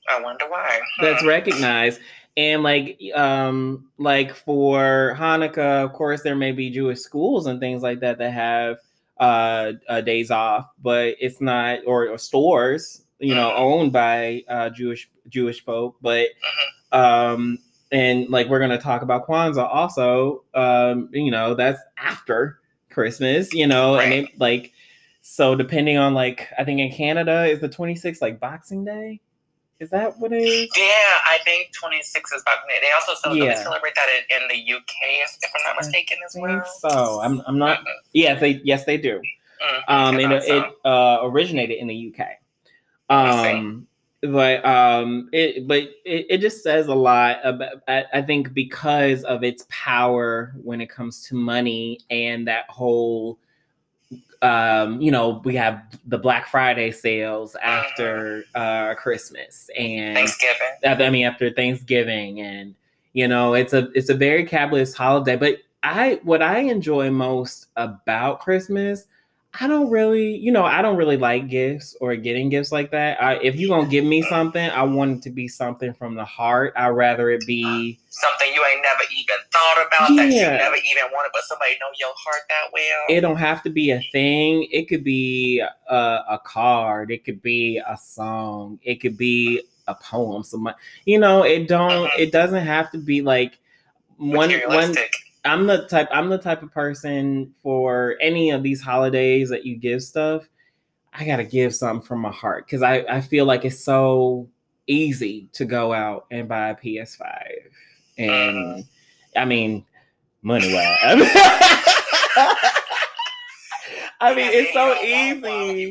[SPEAKER 5] I wonder why.
[SPEAKER 4] that's
[SPEAKER 5] Hmm.
[SPEAKER 4] recognized. And like, um, like for Hanukkah, of course, there may be Jewish schools and things like that that have uh, uh days off, but it's not or, or stores, you know,
[SPEAKER 5] Mhm.
[SPEAKER 4] owned by uh Jewish Jewish folk. But
[SPEAKER 5] Mhm.
[SPEAKER 4] um, and like we're gonna talk about Kwanzaa also. Um, you know, that's after Christmas, you know, and it like so depending on like I think in Canada is the 26th like Boxing Day. Is that what it is?
[SPEAKER 5] Yeah, I think 26 is Boxing Day. They also celebrate,
[SPEAKER 4] Yeah.
[SPEAKER 5] celebrate that in, in the UK, if I'm not mistaken, as well.
[SPEAKER 4] so. I'm I'm not. Yes, they yes they do.
[SPEAKER 5] Mhm,
[SPEAKER 4] Um, and it, it uh originated in the UK. Um, but um, it but it, it just says a lot about. I, I think because of its power when it comes to money and that whole. Um, you know, we have the Black Friday sales after uh Christmas and
[SPEAKER 5] Thanksgiving.
[SPEAKER 4] I mean after Thanksgiving and you know it's a it's a very capitalist holiday but I what I enjoy most about Christmas I don't really, you know, I don't really like gifts or getting gifts like that. I, if you're gonna give me something, I want it to be something from the heart. I'd rather it be
[SPEAKER 5] Something you ain't never even thought about that you
[SPEAKER 4] Yeah.
[SPEAKER 5] never even wanted, but somebody know your heart that well.
[SPEAKER 4] it don't have to be a thing. It could be a, a card. It could be a song. It could be a poem. Some, you know, it don't.
[SPEAKER 5] Mhm.
[SPEAKER 4] It doesn't have to be like one one. I'm the type. I'm the type of person for any of these holidays that you give stuff. I gotta give something from my heart because I I feel like it's so easy to go out and buy a PS5, and uh-huh. I mean, money wise. I mean, it's so easy.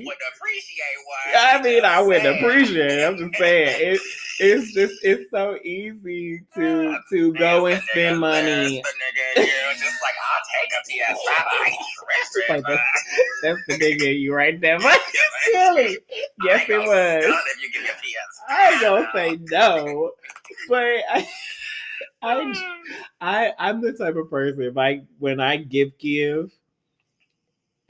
[SPEAKER 5] wouldn't appreciate one.
[SPEAKER 4] I mean, I wouldn't appreciate it. I'm just saying it. It's just it's so easy oh, to to go and spend money.
[SPEAKER 5] yes, the nigga, yeah, just like I'll take a PS5. I ain't tripping,
[SPEAKER 4] Like,
[SPEAKER 5] but-
[SPEAKER 4] That's the nigga you right there. But silly. Yes, it was.
[SPEAKER 5] stun If you give me a PS5.
[SPEAKER 4] I ain't gonna say no, but I, I, I, I'm the type of person. If I, when I give, give,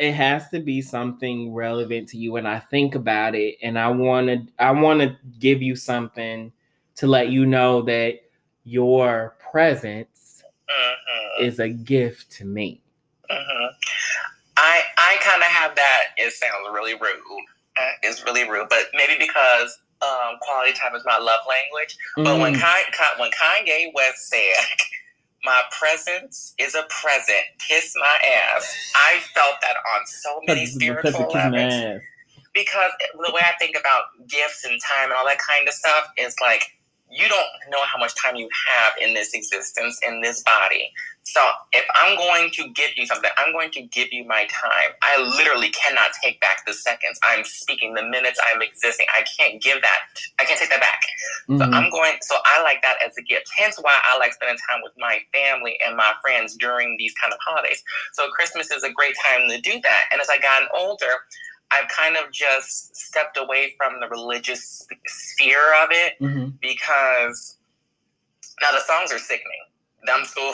[SPEAKER 4] it has to be something relevant to you, and I think about it, and I want to, I want to give you something to let you know that your presence
[SPEAKER 5] Mhm,
[SPEAKER 4] is a gift to me.
[SPEAKER 5] mhm. I I kind of have that. It sounds really rude. Uh, It's really rude, but maybe because um, quality time is my love language. But when
[SPEAKER 4] Mm,
[SPEAKER 5] Kanye, when Kanye West said, "My presence is a present," kiss my ass, I felt that on so many spiritual levels. because the way I think about gifts and time and all that kind of stuff is like you don't know how much time you have in this existence in this body. So if I'm going to give you something, I'm going to give you my time. I literally cannot take back the seconds I'm speaking, the minutes I'm existing. I can't give that. I can't take that back. So
[SPEAKER 4] Mhm.
[SPEAKER 5] I'm going. So I like that as a gift. Hence why I like spending time with my family and my friends during these kind of holidays. So Christmas is a great time to do that. And as I gotten older, I've kind of just stepped away from the religious sphere of it
[SPEAKER 4] Mhm.
[SPEAKER 5] because now the songs are sickening. Them so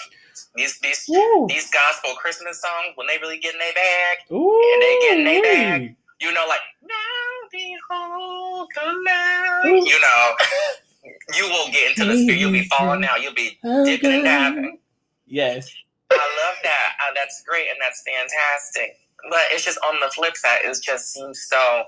[SPEAKER 5] these these
[SPEAKER 4] Woo.
[SPEAKER 5] these gospel Christmas songs when they really get in their bag,
[SPEAKER 4] Ooh,
[SPEAKER 5] and they get in
[SPEAKER 4] their
[SPEAKER 5] bag. you know, like now behold the Lamb.
[SPEAKER 4] Ooh.
[SPEAKER 5] You know, you will get into the spirit. You'll be falling now. You'll be dipping and diving.
[SPEAKER 4] Yes.
[SPEAKER 5] I love that. Uh, that's great and that's fantastic. But it's just on the flip side, it just seems so.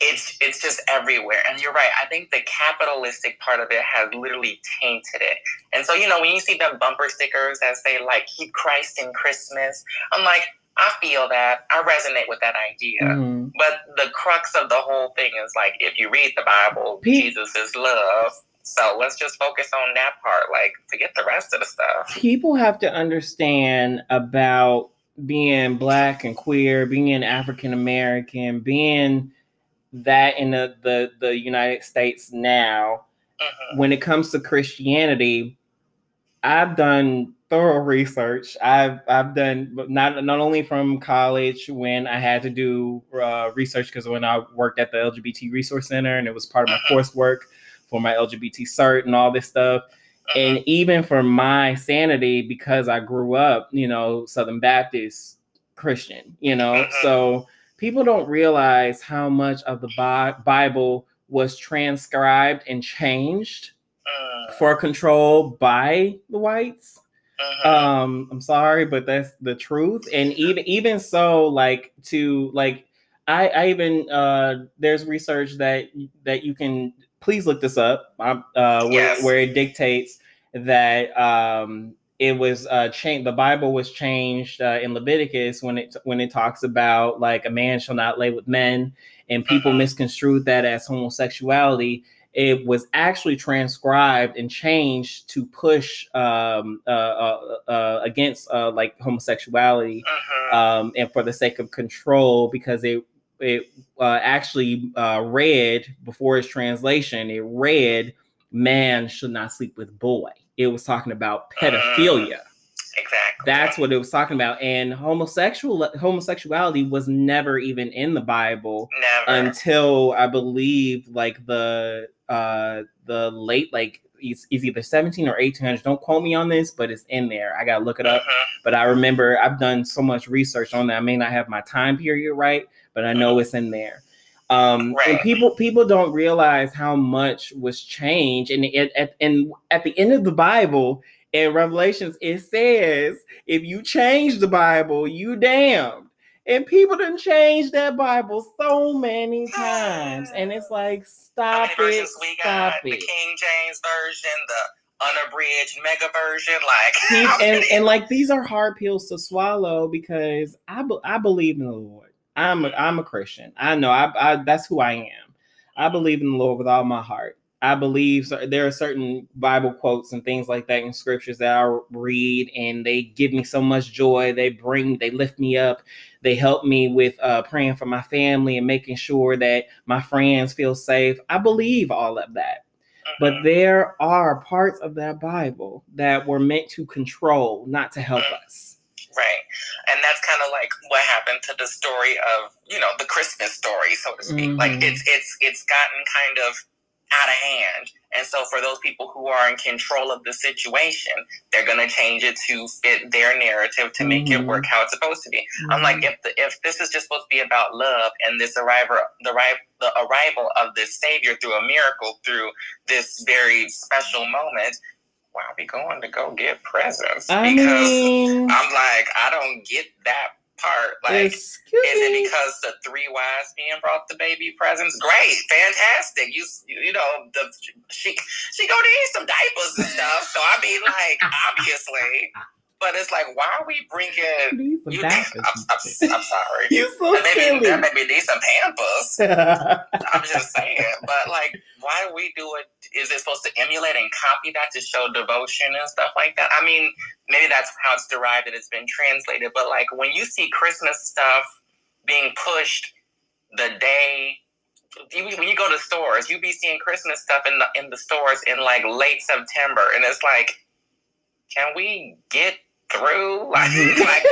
[SPEAKER 5] It's it's just everywhere, and you're right. I think the capitalistic part of it has literally tainted it. And so you know when you see the bumper stickers that say like "Keep Christ in Christmas," I'm like, I feel that. I resonate with that idea.
[SPEAKER 4] Mhm.
[SPEAKER 5] But the crux of the whole thing is like, if you read the Bible,
[SPEAKER 4] Pe-
[SPEAKER 5] Jesus is love. So let's just focus on that part. Like, forget the rest of the stuff.
[SPEAKER 4] people have to understand about being black and queer, being African American, being that in the, the the United States now.
[SPEAKER 5] Mhm.
[SPEAKER 4] When it comes to Christianity, I've done thorough research. I've I've done not not only from college when I had to do uh, research because when I worked at the LGBT Resource Center and it was part of my coursework for my LGBT cert and all this stuff and even for my sanity because i grew up you know southern baptist christian you know
[SPEAKER 5] Mhm.
[SPEAKER 4] so people don't realize how much of the Bi- bible was transcribed and changed
[SPEAKER 5] Mm,
[SPEAKER 4] for control by the whites.
[SPEAKER 5] Mhm.
[SPEAKER 4] um i'm sorry but that's the truth. And even even so like to like i i even uh there's research that that you can please look this up uh where,
[SPEAKER 5] Yes.
[SPEAKER 4] where it dictates that um it was uh changed the bible was changed uh, in leviticus when it when it talks about like a man shall not lay with men and people
[SPEAKER 5] Mhm.
[SPEAKER 4] misconstrued that as homosexuality it was actually transcribed and changed to push um, uh, uh, uh, against uh, like homosexuality
[SPEAKER 5] Mhm.
[SPEAKER 4] um, and for the sake of control because it it uh, actually uh, read before its translation it read man should not sleep with boy it was talking about pedophilia
[SPEAKER 5] exactly.
[SPEAKER 4] that's what it was talking about and homosexual homosexuality was never even in the bible
[SPEAKER 5] never.
[SPEAKER 4] until I believe like the uh the late like it's, it's either 17 or 1800. Don't quote me on this, but it's in there. I gotta look it up.
[SPEAKER 5] Mhm.
[SPEAKER 4] But I remember I've done so much research on that. I may not have my time period right, but I know it's in there. Um, and people people don't realize how much was changed. And it, at and at the end of the Bible in Revelations, it says, "If you change the Bible, you damned." And people didn't change that Bible so many times, and it's like, stop it,
[SPEAKER 5] we got?
[SPEAKER 4] stop
[SPEAKER 5] The. King James version, the unabridged mega version. Like,
[SPEAKER 4] and and like these are hard pills to swallow because I be- I believe in the Lord. I'm a, I'm a Christian. I know I, I that's who I am. I believe in the Lord with all my heart. I believe there are certain Bible quotes and things like that in scriptures that I read and they give me so much joy. They bring, they lift me up. They help me with uh, praying for my family and making sure that my friends feel safe. I believe all of that. But
[SPEAKER 5] Mhm.
[SPEAKER 4] there are parts of that Bible that were meant to control, not to help us.
[SPEAKER 5] Right. And that's kind of like what happened to the story of, you know, the Christmas story, so to speak. Like
[SPEAKER 4] Mhm.
[SPEAKER 5] it's it's it's gotten kind of out of hand. And so for those people who are in control of the situation, they're gonna change it to fit their narrative to make it
[SPEAKER 4] Mhm.
[SPEAKER 5] work how it's supposed to be. I'm like, if the, if this is just supposed to be about love and this arrival, the arrival, the arrival of this savior through a miracle, through this very special moment, why are we going to go get presents?
[SPEAKER 4] I
[SPEAKER 5] because
[SPEAKER 4] mean,
[SPEAKER 5] I'm like, I don't get that part. Like, is it because the three wise men brought the baby presents? Great, fantastic. You you know the she she gonna need some diapers and stuff. So I mean, like obviously, but it's like, why are we bringing? You, I'm. I'm, I'm sorry.
[SPEAKER 4] You so
[SPEAKER 5] That maybe
[SPEAKER 4] silly.
[SPEAKER 5] that maybe need some pampers. I'm just saying, but like, why do we do it? Is it supposed to emulate and copy that to show devotion and stuff like that? I mean, maybe that's how it's derived and it's been translated. But like, when you see Christmas stuff being pushed the day, when you go to stores, you be seeing Christmas stuff in the in the stores in like late September, and it's like, can we get through? Like,
[SPEAKER 4] Mhm.
[SPEAKER 5] like,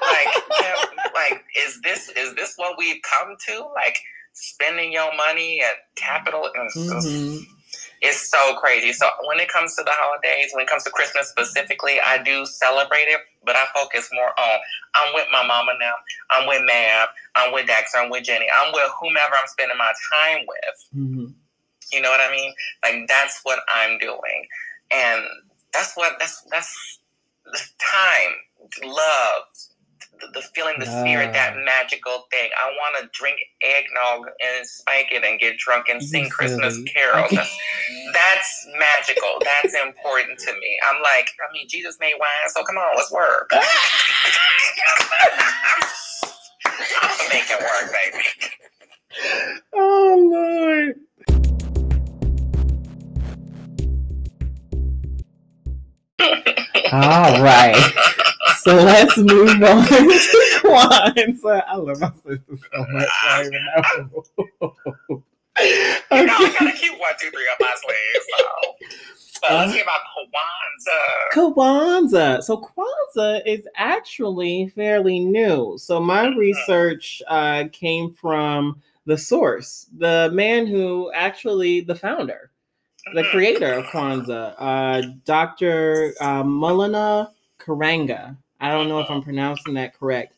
[SPEAKER 5] like, can, like, is this is this what we've come to? Like spending your money at Capital, just-
[SPEAKER 4] Mhm.
[SPEAKER 5] it's so crazy. So when it comes to the holidays, when it comes to Christmas specifically, I do celebrate it, but I focus more on I'm with my mama now. I'm with Mab. I'm with Dexter. I'm with Jenny. I'm with whomever I'm spending my time with.
[SPEAKER 4] Mhm.
[SPEAKER 5] You know what I mean? Like that's what I'm doing, and that's what that's that's time, love, the, the feeling, the spirit, that
[SPEAKER 4] Ah.
[SPEAKER 5] magical thing. I want to drink eggnog and spike it and get drunk and
[SPEAKER 4] You
[SPEAKER 5] sing Christmas
[SPEAKER 4] silly.
[SPEAKER 5] carols. That's, that's magical. That's important to me. I'm like, I mean, Jesus made wine, so come on, let's work. Gonna make it work, baby.
[SPEAKER 4] Oh Lord. All right. So let's move on to Kwanzaa. I love my sister so much. I don't even know.
[SPEAKER 5] You know, I gotta keep one, two, three up my sleeve. So. But let's hear about Kwanzaa.
[SPEAKER 4] Kwanzaa. So Kwanzaa is actually fairly new. So my research uh, came from the source, the man who actually the founder, the creator of Kwanzaa, uh, Dr. Uh, Maulana Karenga. I don't know if I'm pronouncing that correct.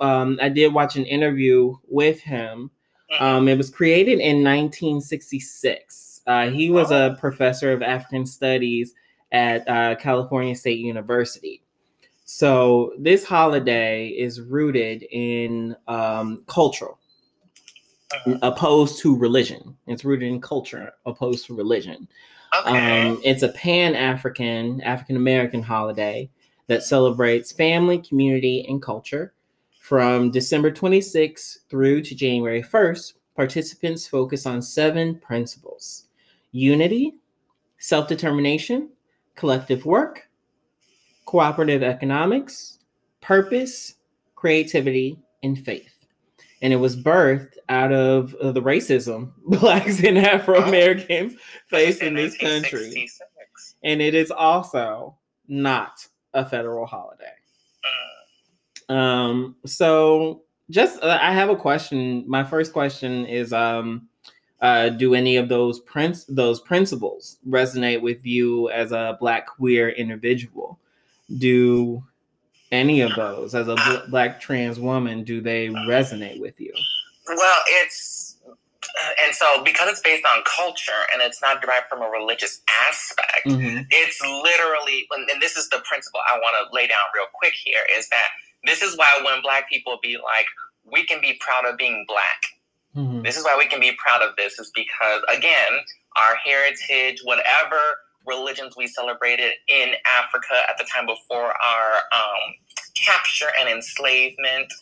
[SPEAKER 4] Um, I did watch an interview with him. Um, it was created in 1966. Uh, he was a professor of African studies at uh, California State University. So this holiday is rooted in um, cultural. Opposed to religion. It's rooted in culture, opposed to religion.
[SPEAKER 5] Okay.
[SPEAKER 4] Um, it's a Pan African, African American holiday that celebrates family, community, and culture. From December 26th through to January 1st, participants focus on seven principles unity, self determination, collective work, cooperative economics, purpose, creativity, and faith. And it was birthed out of uh, the racism Blacks and Afro Americans face in this country. And it is also not a federal holiday.
[SPEAKER 5] Mm.
[SPEAKER 4] Um, so just uh, I have a question. My first question is um Uh, do any of those prince those principles resonate with you as a black queer individual? Do any of those as a bl- black trans woman do they resonate with you?
[SPEAKER 5] Well, it's and so because it's based on culture and it's not derived from a religious aspect,
[SPEAKER 4] Mhm.
[SPEAKER 5] it's literally and this is the principle I want to lay down real quick here is that this is why when black people be like, we can be proud of being black.
[SPEAKER 4] Mhm.
[SPEAKER 5] This is why we can be proud of this, is because again, our heritage, whatever religions we celebrated in Africa at the time before our um, capture and enslavement,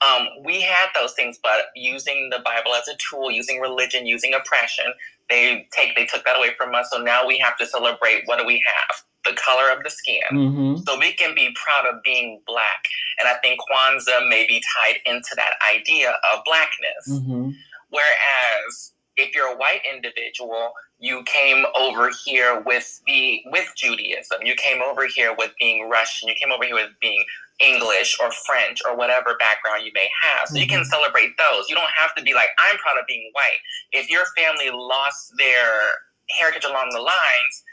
[SPEAKER 5] um, we had those things, but using the Bible as a tool, using religion, using oppression, they take they took that away from us. So now we have to celebrate. What do we have? The color of the skin.
[SPEAKER 4] Mhm.
[SPEAKER 5] So we can be proud of being black. And I think Kwanzaa may be tied into that idea of blackness.
[SPEAKER 4] Mhm.
[SPEAKER 5] Whereas if you're a white individual, you came over here with the with Judaism. You came over here with being Russian. You came over here with being English or French or whatever background you may have. So you can mm-hmm. celebrate those. You don't have to be like, I'm proud of being white. If your family lost their heritage along the lines,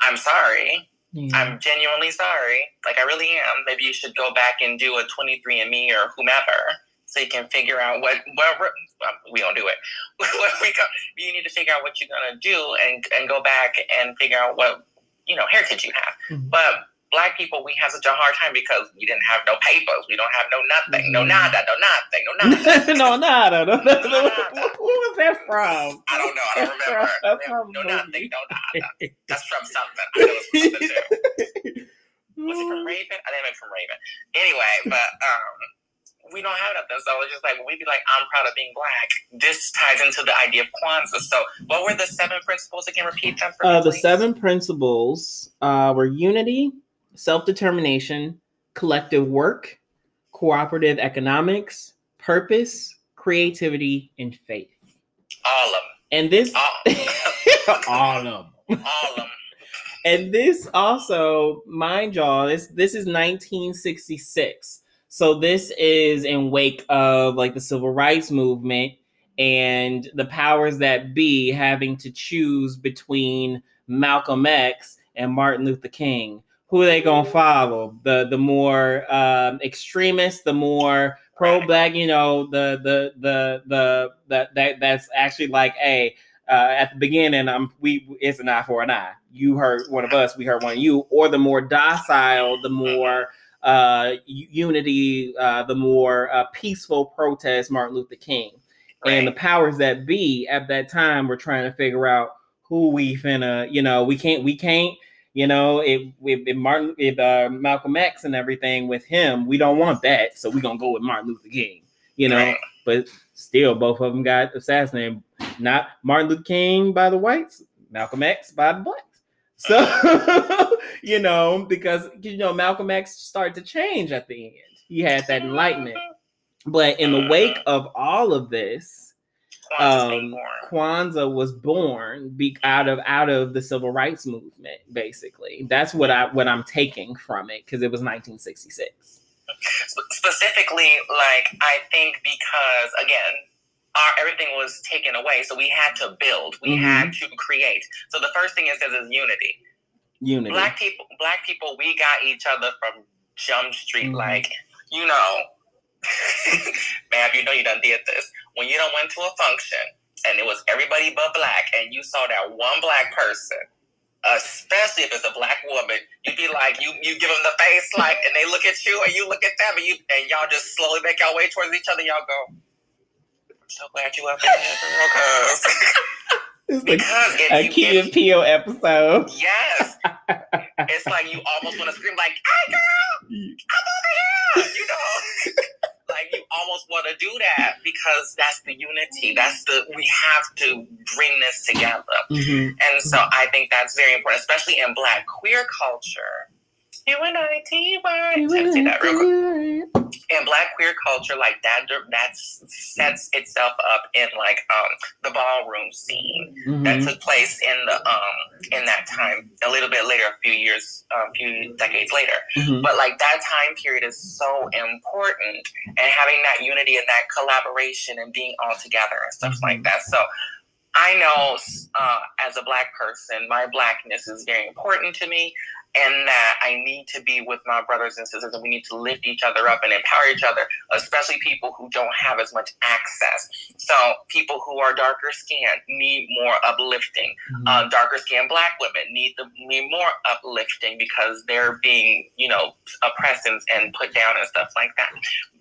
[SPEAKER 5] I'm sorry.
[SPEAKER 4] Yeah.
[SPEAKER 5] I'm genuinely sorry. Like I really am. Maybe you should go back and do a 23andMe or whomever, so you can figure out what. what we don't do it. What we go, you need to figure out what you're gonna do and and go back and figure out what you know heritage you have.
[SPEAKER 4] Mhm.
[SPEAKER 5] But black people, we have such a hard time because we didn't have no papers. We don't have no nothing, no
[SPEAKER 4] Mhm.
[SPEAKER 5] nada, no nothing, no nada.
[SPEAKER 4] no, nada, no, nada. Who was that from?
[SPEAKER 5] I don't know. I don't remember.
[SPEAKER 4] That's from
[SPEAKER 5] no nothing, no nada. That's from something. I know it's from something too. Was it from Raven? I it was from Raven. Anyway, but um, we don't have nothing. So it's just like when we be like, I'm proud of being black. This ties into the idea of Kwanzaa. So what were the seven principles again? Repeat them for me.
[SPEAKER 4] Uh, the
[SPEAKER 5] please.
[SPEAKER 4] seven principles uh, were unity, self determination, collective work, cooperative economics, purpose, creativity, and faith.
[SPEAKER 5] All of them.
[SPEAKER 4] And this.
[SPEAKER 5] All,
[SPEAKER 4] all of them.
[SPEAKER 5] all of them.
[SPEAKER 4] And this also, mind y'all, this this is 1966. So this is in wake of like the civil rights movement and the powers that be having to choose between Malcolm X and Martin Luther King. Who are they gonna follow? The the more um, extremist, the more pro black. You know, the the the the that that that's actually like, hey, uh, at the beginning, um, we it's an eye for an eye. You heard one of us, we heard one of you, or the more docile, the more uh, unity, uh, the more uh, peaceful protest, Martin Luther King, and the powers that be at that time were trying to figure out who we finna, you know, we can't, we can't, you know, if if, if Martin, if uh, Malcolm X and everything with him, we don't want that, so we're gonna go with Martin Luther King, you know,
[SPEAKER 5] Right.
[SPEAKER 4] but still, both of them got assassinated. Not Martin Luther King by the whites, Malcolm X by the blacks. So, you know, because you know Malcolm X started to change at the end. He had that enlightenment. But in the wake of all of this, um. Kwanzaa was born be, out of out of the civil rights movement. Basically, that's what I what I'm taking from it because it was 1966.
[SPEAKER 5] Specifically, like I think because again, our everything was taken away, so we had to build, we
[SPEAKER 4] Mhm.
[SPEAKER 5] had to create. So the first thing it says is unity.
[SPEAKER 4] Unity.
[SPEAKER 5] Black people, black people, we got each other from Jump Street.
[SPEAKER 4] Mhm.
[SPEAKER 5] Like you know, man, you know you done did this when you don't went to a function and it was everybody but black, and you saw that one black person. Especially if it's a black woman, you'd be like, you you give them the face like, and they look at you, and you look at them, and you and y'all just slowly make your way towards each other. Y'all go, so glad you up in here, girl, 'cause-
[SPEAKER 4] It's like
[SPEAKER 5] because
[SPEAKER 4] a Key and Peele episode.
[SPEAKER 5] Yes. it's like you almost want to scream like, "Hey, girl, I'm over here!" You know, like you almost want to do that because that's the unity. That's the we have to bring this together,
[SPEAKER 4] Mhm.
[SPEAKER 5] and so I think that's very important, especially in Black queer culture. U N I T Y. Say that real quick in black queer culture like that that sets itself up in like um the ballroom scene that
[SPEAKER 4] Mhm.
[SPEAKER 5] took place in the um in that time a little bit later a few years a few decades later
[SPEAKER 4] Mhm.
[SPEAKER 5] but like that time period is so important and having that unity and that collaboration and being all together and stuff like that so I know uh, as a black person, my blackness is very important to me and that I need to be with my brothers and sisters, and we need to lift each other up and empower each other, especially people who don't have as much access. So, people who are darker skinned need more uplifting. Mm-hmm. Uh, darker skinned black women need the need more uplifting because they're being, you know, oppressed and, and put down and stuff like that.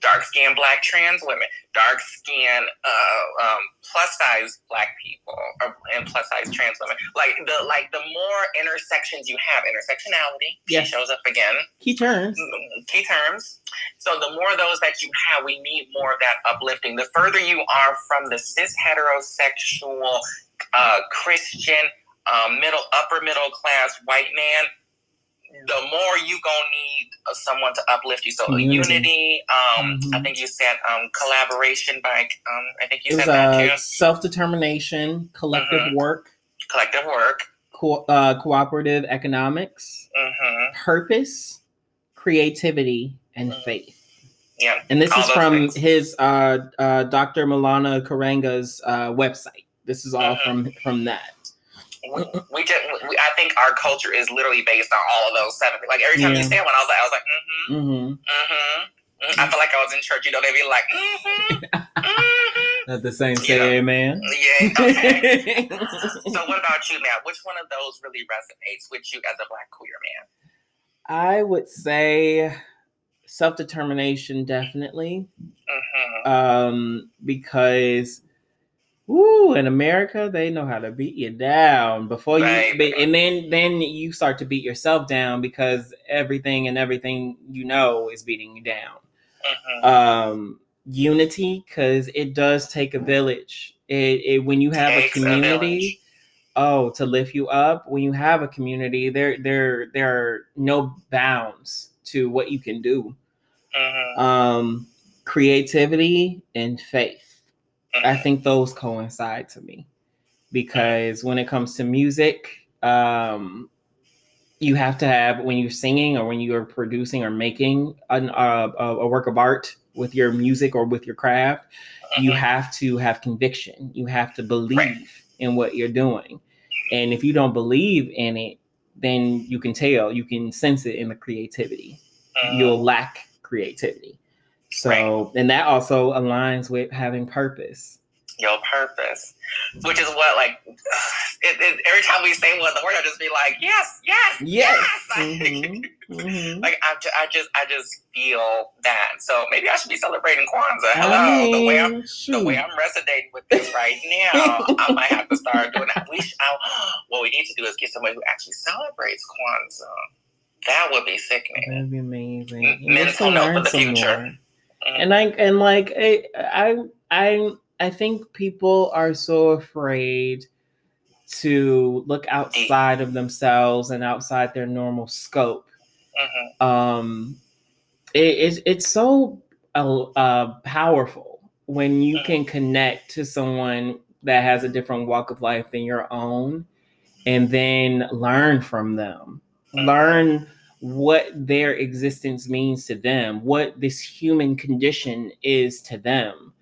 [SPEAKER 5] Dark skinned black trans women, dark skinned uh, um, plus size black people, or, and plus size trans women. Like the like the more intersections you have, intersectionality. Yes. She shows up again.
[SPEAKER 4] Key terms.
[SPEAKER 5] Key terms. So the more those that you have, we need more of that uplifting. The further you are from the cis heterosexual uh, Christian um, middle upper middle class white man, the more you gonna need uh, someone to uplift you. So Community. unity. Um, mm-hmm. I think you said um, collaboration by. Um, I think you said that uh, too.
[SPEAKER 4] Self determination, collective mm-hmm. work.
[SPEAKER 5] Collective work
[SPEAKER 4] co- uh, cooperative economics,
[SPEAKER 5] mm-hmm.
[SPEAKER 4] purpose, creativity, and mm-hmm. faith.
[SPEAKER 5] Yeah.
[SPEAKER 4] And this all is from things. his uh, uh, Dr. Maulana Karenga's uh, website. This is all mm-hmm. from from that.
[SPEAKER 5] We, we just, we, I think our culture is literally based on all of those seven. Like every time yeah. you say one, I was like, I was like, mm-hmm, mm-hmm, mm-hmm. mm-hmm. I feel like I was in church. You know, they'd be like, mm-hmm, mm-hmm.
[SPEAKER 4] At the same say you amen.
[SPEAKER 5] Yeah. Okay. so what about you, man? Which one of those really resonates with you as a black queer man?
[SPEAKER 4] I would say self determination, definitely.
[SPEAKER 5] Mm-hmm.
[SPEAKER 4] Um, because Woo, in America, they know how to beat you down before right. you, and then then you start to beat yourself down because everything and everything you know is beating you down.
[SPEAKER 5] Mm-hmm.
[SPEAKER 4] Um, unity because it does take a village. It, it when you have a community, a oh, to lift you up. When you have a community, there there there are no bounds to what you can do.
[SPEAKER 5] Mm-hmm.
[SPEAKER 4] Um, creativity and faith. Mm-hmm. I think those coincide to me because when it comes to music, um, you have to have when you're singing or when you're producing or making an, uh, a work of art with your music or with your craft, you have to have conviction. You have to believe right. in what you're doing. And if you don't believe in it, then you can tell, you can sense it in the creativity. You'll lack creativity. So, right. and that also aligns with having purpose
[SPEAKER 5] your purpose, which is what like it, it, every time we say one the word, I just be like, yes, yes, yes. yes. Mm-hmm. mm-hmm. like I, I just I just feel that. So maybe I should be celebrating Kwanzaa. Hello, I mean, the way I'm shoot. the way I'm resonating with this right now, I might have to start doing that. We should, I, what we need to do is get somebody who actually celebrates Kwanzaa. That would be sickening.
[SPEAKER 4] That'd be amazing. Mental note for the future. Mm-hmm. And I and like I I I I think people are so afraid to look outside of themselves and outside their normal scope.
[SPEAKER 5] Mm-hmm.
[SPEAKER 4] Um, it, it, it's so uh, uh, powerful when you mm-hmm. can connect to someone that has a different walk of life than your own and then learn from them. Mm-hmm. Learn what their existence means to them, what this human condition is to them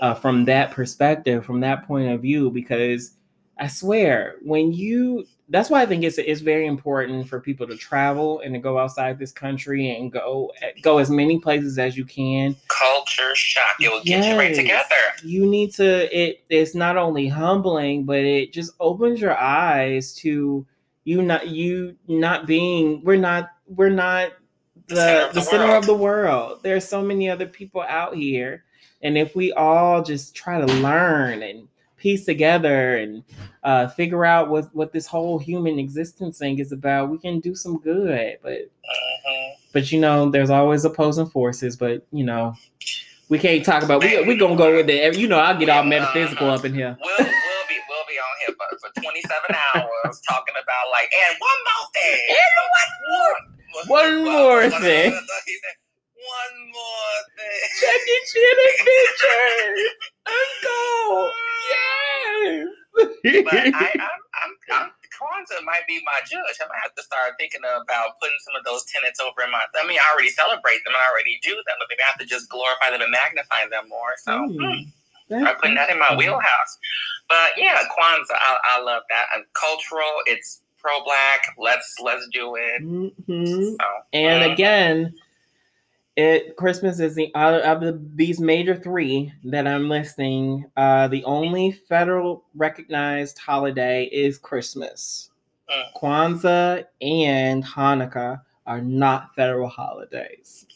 [SPEAKER 4] uh, from that perspective, from that point of view, because I swear, when you that's why I think it's it's very important for people to travel and to go outside this country and go go as many places as you can.
[SPEAKER 5] Culture shock. It will yes. get you right together.
[SPEAKER 4] You need to it it's not only humbling, but it just opens your eyes to you not you not being we're not we're not the, the center, of the, the center of the world. There's so many other people out here and if we all just try to learn and piece together and uh, figure out what, what this whole human existence thing is about, we can do some good. But
[SPEAKER 5] uh-huh.
[SPEAKER 4] but you know, there's always opposing forces. But you know, we can't talk about we we gonna go with it. You know, I'll get all metaphysical uh, up in here.
[SPEAKER 5] We'll, we'll be we'll be on here for, for 27 hours talking about like and one more thing.
[SPEAKER 4] And one more one more thing
[SPEAKER 5] one more thing.
[SPEAKER 4] Check your chin and pictures. Uncle. Yes.
[SPEAKER 5] but I, I'm, I'm, I'm, Kwanzaa might be my judge. I might have to start thinking about putting some of those tenets over in my. I mean, I already celebrate them. And I already do them, but maybe I have to just glorify them and magnify them more. So. Mm. I'm putting that in my wheelhouse. But yeah, Kwanzaa, I, I love that. And cultural, it's pro black. Let's let's do it.
[SPEAKER 4] Mhm.
[SPEAKER 5] So,
[SPEAKER 4] And again, it Christmas is the out of the, these major three that I'm listing. Uh, the only federal recognized holiday is Christmas.
[SPEAKER 5] Mm.
[SPEAKER 4] Kwanzaa and Hanukkah are not federal holidays.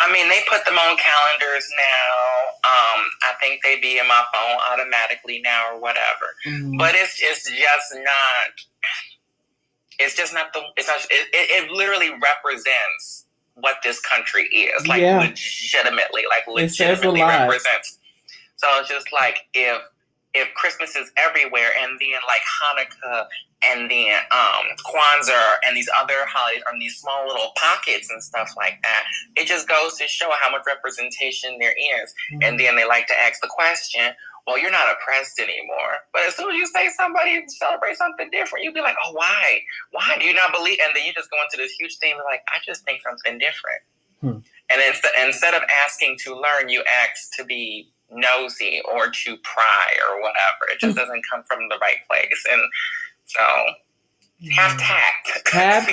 [SPEAKER 5] I mean, they put them on calendars now. Um, I think they be in my phone automatically now or whatever.
[SPEAKER 4] Mm.
[SPEAKER 5] But it's it's just not. It's just not the. It's not. It, it, it literally represents what this country is. Like
[SPEAKER 4] Yeah.
[SPEAKER 5] legitimately, like
[SPEAKER 4] It says a
[SPEAKER 5] legitimately represents. So it's just like if if Christmas is everywhere, and then like Hanukkah, and then um Kwanzaa, and these other holidays are in these small little pockets and stuff like that. It just goes to show how much representation there is. And then they like to ask the question, well, you're not oppressed anymore. But as soon as you say somebody celebrate something different, you'd be like, oh, why? Why do you not believe? And then you just go into this huge thing like, I just think something different.
[SPEAKER 4] Hmm.
[SPEAKER 5] And instead, instead of asking to learn, you ask to be nosy or to pry or whatever. It just doesn't come from the right place. And so have tact.
[SPEAKER 4] Have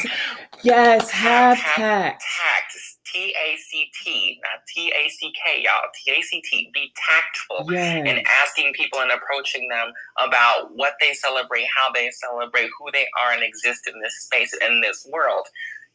[SPEAKER 4] Yes, have
[SPEAKER 5] Have-
[SPEAKER 4] tact.
[SPEAKER 5] tact. T A C T, not T A C K, y'all. T A C T. Be tactful
[SPEAKER 4] Yes.
[SPEAKER 5] and asking people and approaching them about what they celebrate, how they celebrate, who they are and exist in this space, in this world.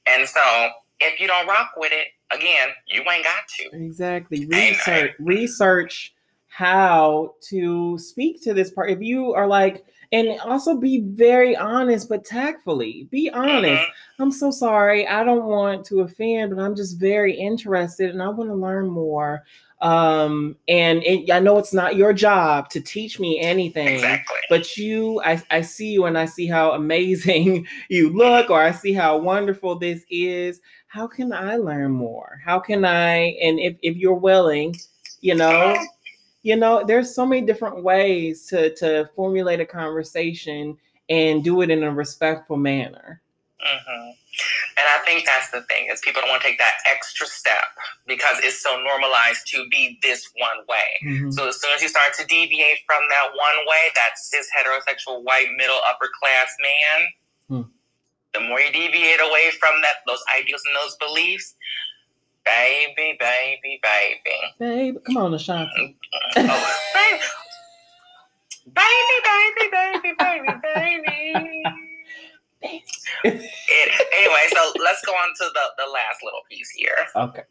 [SPEAKER 5] And so, if you don't rock with it, again, you ain't got to.
[SPEAKER 4] Exactly. Research research how to speak to this part. If you are like, and also be very honest but tactfully. Be honest.
[SPEAKER 5] Mhm.
[SPEAKER 4] I'm so sorry. I don't want to offend, but I'm just very interested and I want to learn more. Um, and it, I know it's not your job to teach me anything
[SPEAKER 5] Exactly.
[SPEAKER 4] but you I, I see you and i see how amazing you look or i see how wonderful this is how can i learn more how can i and if, if you're willing you know you know there's so many different ways to to formulate a conversation and do it in a respectful manner
[SPEAKER 5] hmm And I think that's the thing is people don't want to take that extra step because it's so normalized to be this one way.
[SPEAKER 4] Mhm.
[SPEAKER 5] So as soon as you start to deviate from that one way, that cis heterosexual white middle upper class man,
[SPEAKER 4] Hmm.
[SPEAKER 5] the more you deviate away from that those ideals and those beliefs, baby, baby, baby,
[SPEAKER 4] babe come on ashanti
[SPEAKER 5] oh, baby, baby, baby, baby, baby, baby. It, anyway, so let's go on to the, the last little piece here.
[SPEAKER 4] okay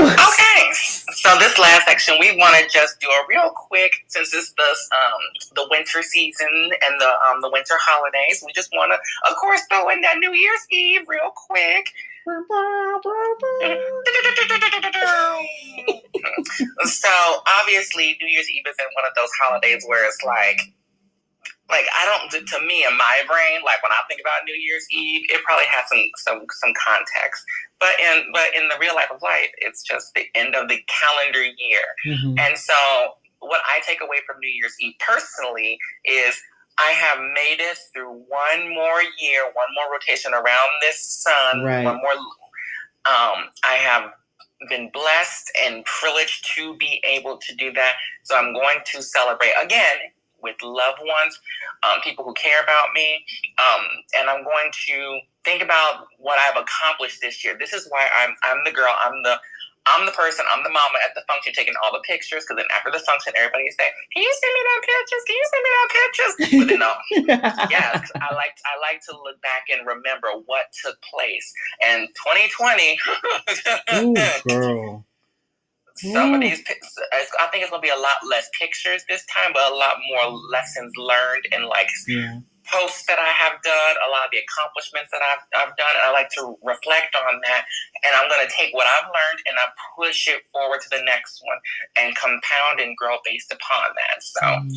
[SPEAKER 5] Okay, so this last section, we want to just do a real quick, since it's the um the winter season and the um the winter holidays. We just want to, of course, throw in that New Year's Eve real quick. so obviously, New Year's Eve isn't one of those holidays where it's like. Like I don't, to- me in my brain, like when I think about New Year's Eve, it probably has some some some context but in but in the real life of life, it's just the end of the calendar year.
[SPEAKER 4] Mhm.
[SPEAKER 5] And so what I take away from New Year's Eve personally is I have made it through one more year, one more rotation around this sun,
[SPEAKER 4] Right.
[SPEAKER 5] one more um I have been blessed and privileged to be able to do that. So I'm going to celebrate again with loved ones, um, people who care about me, um, and I'm going to think about what I've accomplished this year. This is why I'm I'm the girl. I'm the I'm the person. I'm the mama at the function taking all the pictures. Because then after the function, everybody say, "Can you send me that pictures? Can you send me that pictures?" But then no, yes, I like I like to look back and remember what took place. And 2020,
[SPEAKER 4] Ooh, girl.
[SPEAKER 5] Some of these, pic- I think it's gonna be a lot less pictures this time, but a lot more lessons learned and like
[SPEAKER 4] Yeah.
[SPEAKER 5] posts that I have done, a lot of the accomplishments that I've, I've done. And I like to reflect on that. And I'm going to take what I've learned and I push it forward to the next one and compound and grow based upon that. So,
[SPEAKER 4] Mm.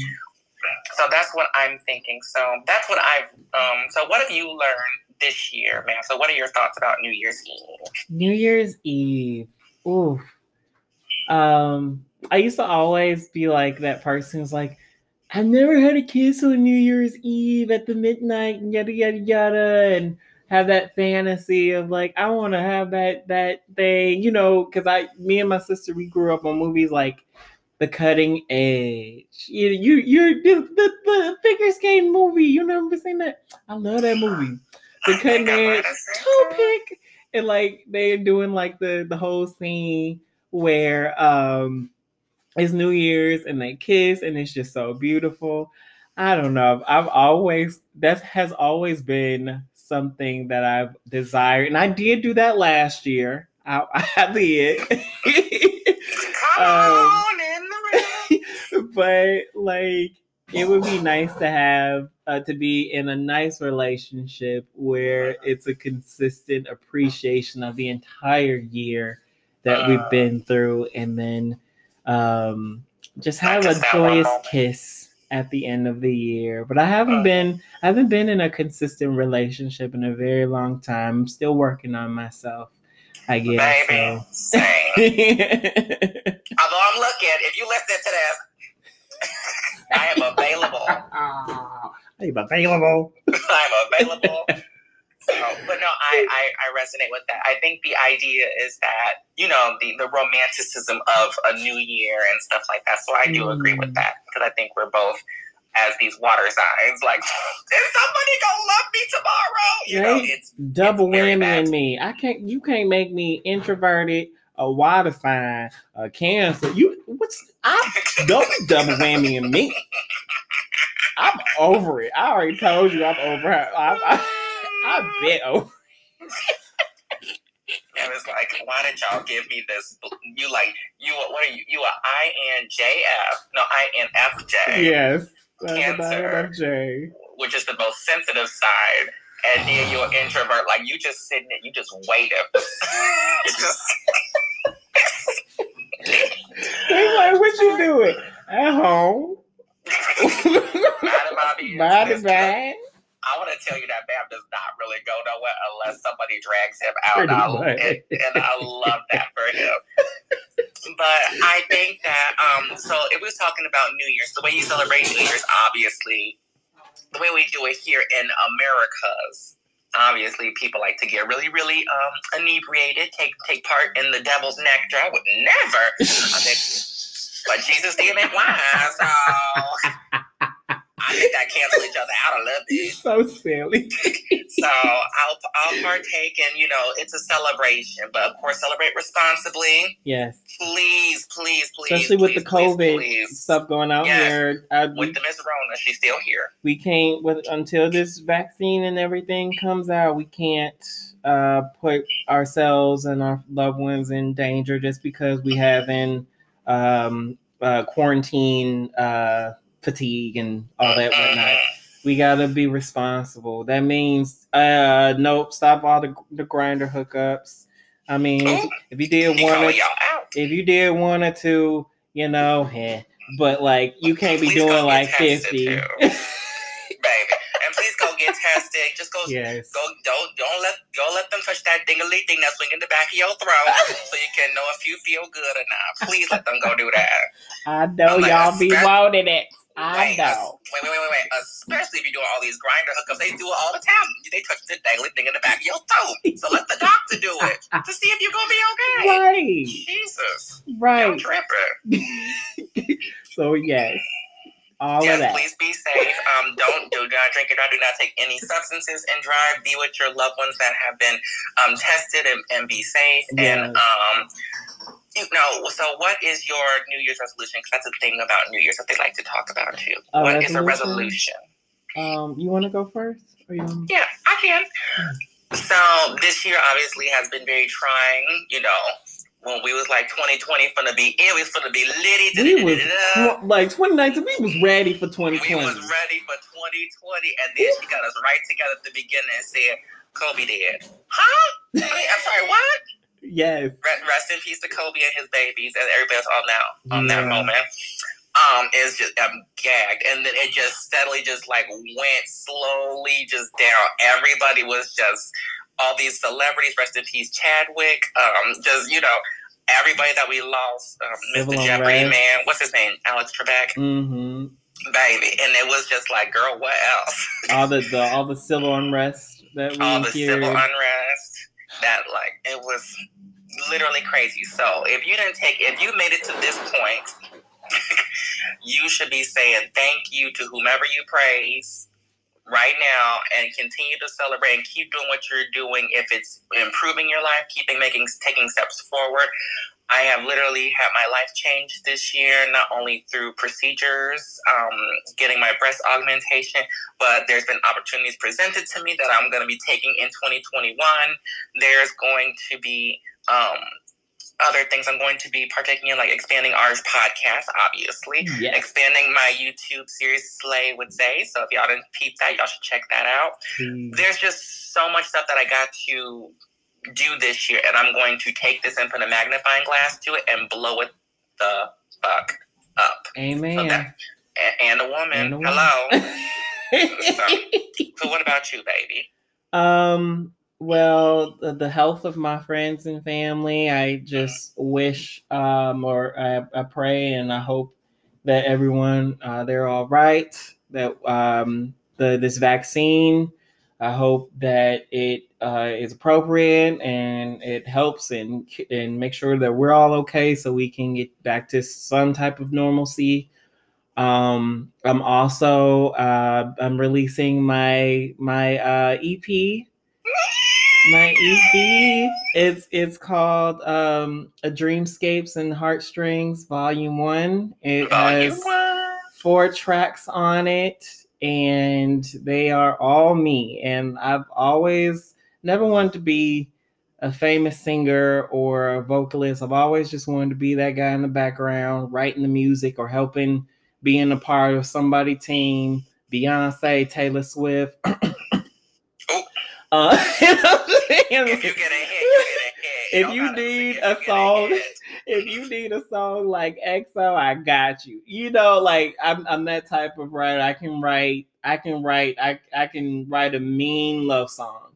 [SPEAKER 5] so that's what I'm thinking. So that's what I've, um, so what have you learned this year, man? So what are your thoughts about New Year's Eve?
[SPEAKER 4] New Year's Eve. Ooh. Um, I used to always be like that person who's like, I've never had a kiss on New Year's Eve at the midnight and yada yada yada. And have that fantasy of like I want to have that that thing, you know, because I, me and my sister, we grew up on movies like The Cutting Edge. You, you, you, the, the, the figure skating movie. You never seen that? I love that movie. The Cutting
[SPEAKER 5] think I might
[SPEAKER 4] Edge, toe pick, and like they're doing like the the whole scene where um it's New Year's and they kiss and it's just so beautiful. I don't know. I've always that has always been something that I've desired, and I did do that last year. I, I did, Um,
[SPEAKER 5] on in the room.
[SPEAKER 4] but like it would be nice to have uh, to be in a nice relationship where it's a consistent appreciation of the entire year that we've
[SPEAKER 5] Uh.
[SPEAKER 4] been through, and then um, just have
[SPEAKER 5] just
[SPEAKER 4] a joyous kiss at the end of the year. But I haven't
[SPEAKER 5] Uh.
[SPEAKER 4] been I haven't been in a consistent relationship in a very long time. I'm still working on myself. I guess.
[SPEAKER 5] Baby,
[SPEAKER 4] So.
[SPEAKER 5] same. Although I'm looking, if you listen to this, I am available.
[SPEAKER 4] I'm available.
[SPEAKER 5] I'm available. So, but no, I, I, I resonate with that. I think the idea is that, you know, the, the romanticism of a new year and stuff like that. So I do agree with
[SPEAKER 4] Mm.
[SPEAKER 5] that because I think we're both as these water signs, like, is somebody gonna love me tomorrow? You know, it's
[SPEAKER 4] Double
[SPEAKER 5] It's
[SPEAKER 4] whammy in me. I can't. You can't make me introverted, a water sign, a cancer. You what's? I don't double whammy in me. I'm over it. I already told you I'm over her. I, I, I've been over. Oh.
[SPEAKER 5] And it's like, why did y'all give me this? You like, you what are you? You are INJF, no INFJ,
[SPEAKER 4] Yes.
[SPEAKER 5] Cancer.
[SPEAKER 4] J.
[SPEAKER 5] which is the most sensitive side. And then you're an introvert, like you just sitting there, you just waiting. just,
[SPEAKER 4] They like, what you doing at home?
[SPEAKER 5] My business.
[SPEAKER 4] Body bag.
[SPEAKER 5] I want to tell you that Bam does not really go nowhere unless somebody drags him out. I, and, and I love that for him. But I think that um, so if we was talking about New Year's, the way you celebrate New Year's, obviously, the way we do it here in Americas, obviously people like to get really, really um, inebriated, take take part in the devil's nectar. I would never. I mean, but Jesus did make wine, so I think that cancel each other out a little bit.
[SPEAKER 4] so silly.
[SPEAKER 5] So I'll I'll partake in, you know, it's a celebration, but of course celebrate responsibly.
[SPEAKER 4] Yes.
[SPEAKER 5] Please, please, please.
[SPEAKER 4] Especially with the COVID
[SPEAKER 5] please, please.
[SPEAKER 4] stuff going on
[SPEAKER 5] Yes.
[SPEAKER 4] here. I, we,
[SPEAKER 5] With the Miss Rona, she's still here.
[SPEAKER 4] we can't with until this vaccine and everything comes out we can't uh put ourselves and our loved ones in danger just because we have in um uh quarantine uh fatigue and all that whatnot we gotta be responsible that means uh nope stop all the the Grindr hookups i mean if, if you did one or
[SPEAKER 5] calling y'all out.
[SPEAKER 4] if you did one or two you know eh, but like you can't be
[SPEAKER 5] Please
[SPEAKER 4] doing like 50.
[SPEAKER 5] Baby. And please go get tested. Just go
[SPEAKER 4] yes
[SPEAKER 5] Go don't don't let don't let them touch that dingly thing that's swinging the back of your throat so you can know if you feel good or not. Please let them go do that.
[SPEAKER 4] I know
[SPEAKER 5] I'm
[SPEAKER 4] y'all be wanting it. I
[SPEAKER 5] Wait,
[SPEAKER 4] know.
[SPEAKER 5] Wait, wait, wait, wait, wait. Especially if you're doing all these Grindr hookups, they do it all the time. They touch the dangly thing in the back of your throat. So let the doctor do it to see if you're gonna be okay.
[SPEAKER 4] Right,
[SPEAKER 5] Jesus, I'm
[SPEAKER 4] right.
[SPEAKER 5] tripping.
[SPEAKER 4] So yes, all
[SPEAKER 5] yes,
[SPEAKER 4] of that.
[SPEAKER 5] please be safe. Um, don't do not drink or drive. Do not take any substances and drive. Be with your loved ones that have been um, tested and, and be safe. And um, you know, so what is your New Year's resolution? Because that's a thing about New Year's that they like to talk about too.
[SPEAKER 4] A
[SPEAKER 5] What is a
[SPEAKER 4] resolution?
[SPEAKER 5] resolution?
[SPEAKER 4] Um, you want to go first? Or you
[SPEAKER 5] Yeah, I can. So this year obviously has been very trying. You know, when we was like 2020 finna be it was finna be litty.
[SPEAKER 4] we was like 2019. We was ready for 2020.
[SPEAKER 5] We was ready for 2020, and then she got us right together at the beginning and said, "Kobe dead." Huh? I mean, I'm sorry. What?
[SPEAKER 4] Yes.
[SPEAKER 5] Re- Rest in peace to Kobe and his babies, and everybody's on now on that moment. Um, is just I'm gagged, and then it just steadily just like went slowly just down. Everybody was just all these celebrities. Rest in peace, Chadwick. Um, just you know. Everybody that we lost, um, Mr. Jeopardy man, what's his name? Alex Trebek,
[SPEAKER 4] Mm-hmm.
[SPEAKER 5] baby, and it was just like, girl, what else?
[SPEAKER 4] All the, the all the civil unrest that we
[SPEAKER 5] all the civil
[SPEAKER 4] endured.
[SPEAKER 5] unrest. That like it was literally crazy. So if you didn't take, if you made it to this point, you should be saying thank you to whomever you praise right now and continue to celebrate and keep doing what you're doing if it's improving your life keeping making taking steps forward i have literally had my life changed this year not only through procedures um, getting my breast augmentation but there's been opportunities presented to me that i'm going to be taking in 2021 there's going to be um, other things I'm going to be partaking in, like expanding our podcast, obviously.
[SPEAKER 4] Yes.
[SPEAKER 5] Expanding my YouTube series, Slay with Zay. So if y'all didn't peep that, y'all should check that out.
[SPEAKER 4] Please.
[SPEAKER 5] There's just so much stuff that I got to do this year, and I'm going to take this and put a magnifying glass to it and blow it the fuck up.
[SPEAKER 4] Amen.
[SPEAKER 5] So that, and a woman.
[SPEAKER 4] And a woman.
[SPEAKER 5] Hello. So what about you, baby?
[SPEAKER 4] um well the, the health of my friends and family i just wish um or i, I pray and i hope that everyone uh, they're all right that um the this vaccine i hope that it uh, is appropriate and it helps and and make sure that we're all okay so we can get back to some type of normalcy. Um i'm also uh i'm releasing my my uh ep my ep it's it's called um a dreamscapes and heartstrings volume one. It
[SPEAKER 5] Volume
[SPEAKER 4] has
[SPEAKER 5] one.
[SPEAKER 4] four tracks on it and they are all me. And i've always never wanted to be a famous singer or a vocalist i've always just wanted to be that guy in the background writing the music or helping being a part of somebody team beyonce taylor swift uh, you know what I'm saying?
[SPEAKER 5] If you get a hit, you get a hit.
[SPEAKER 4] If you need a
[SPEAKER 5] if you get
[SPEAKER 4] song- if you need a song like EXO, I got you. You know, like I'm I'm that type of writer. I can write I can write I I can write a mean love song.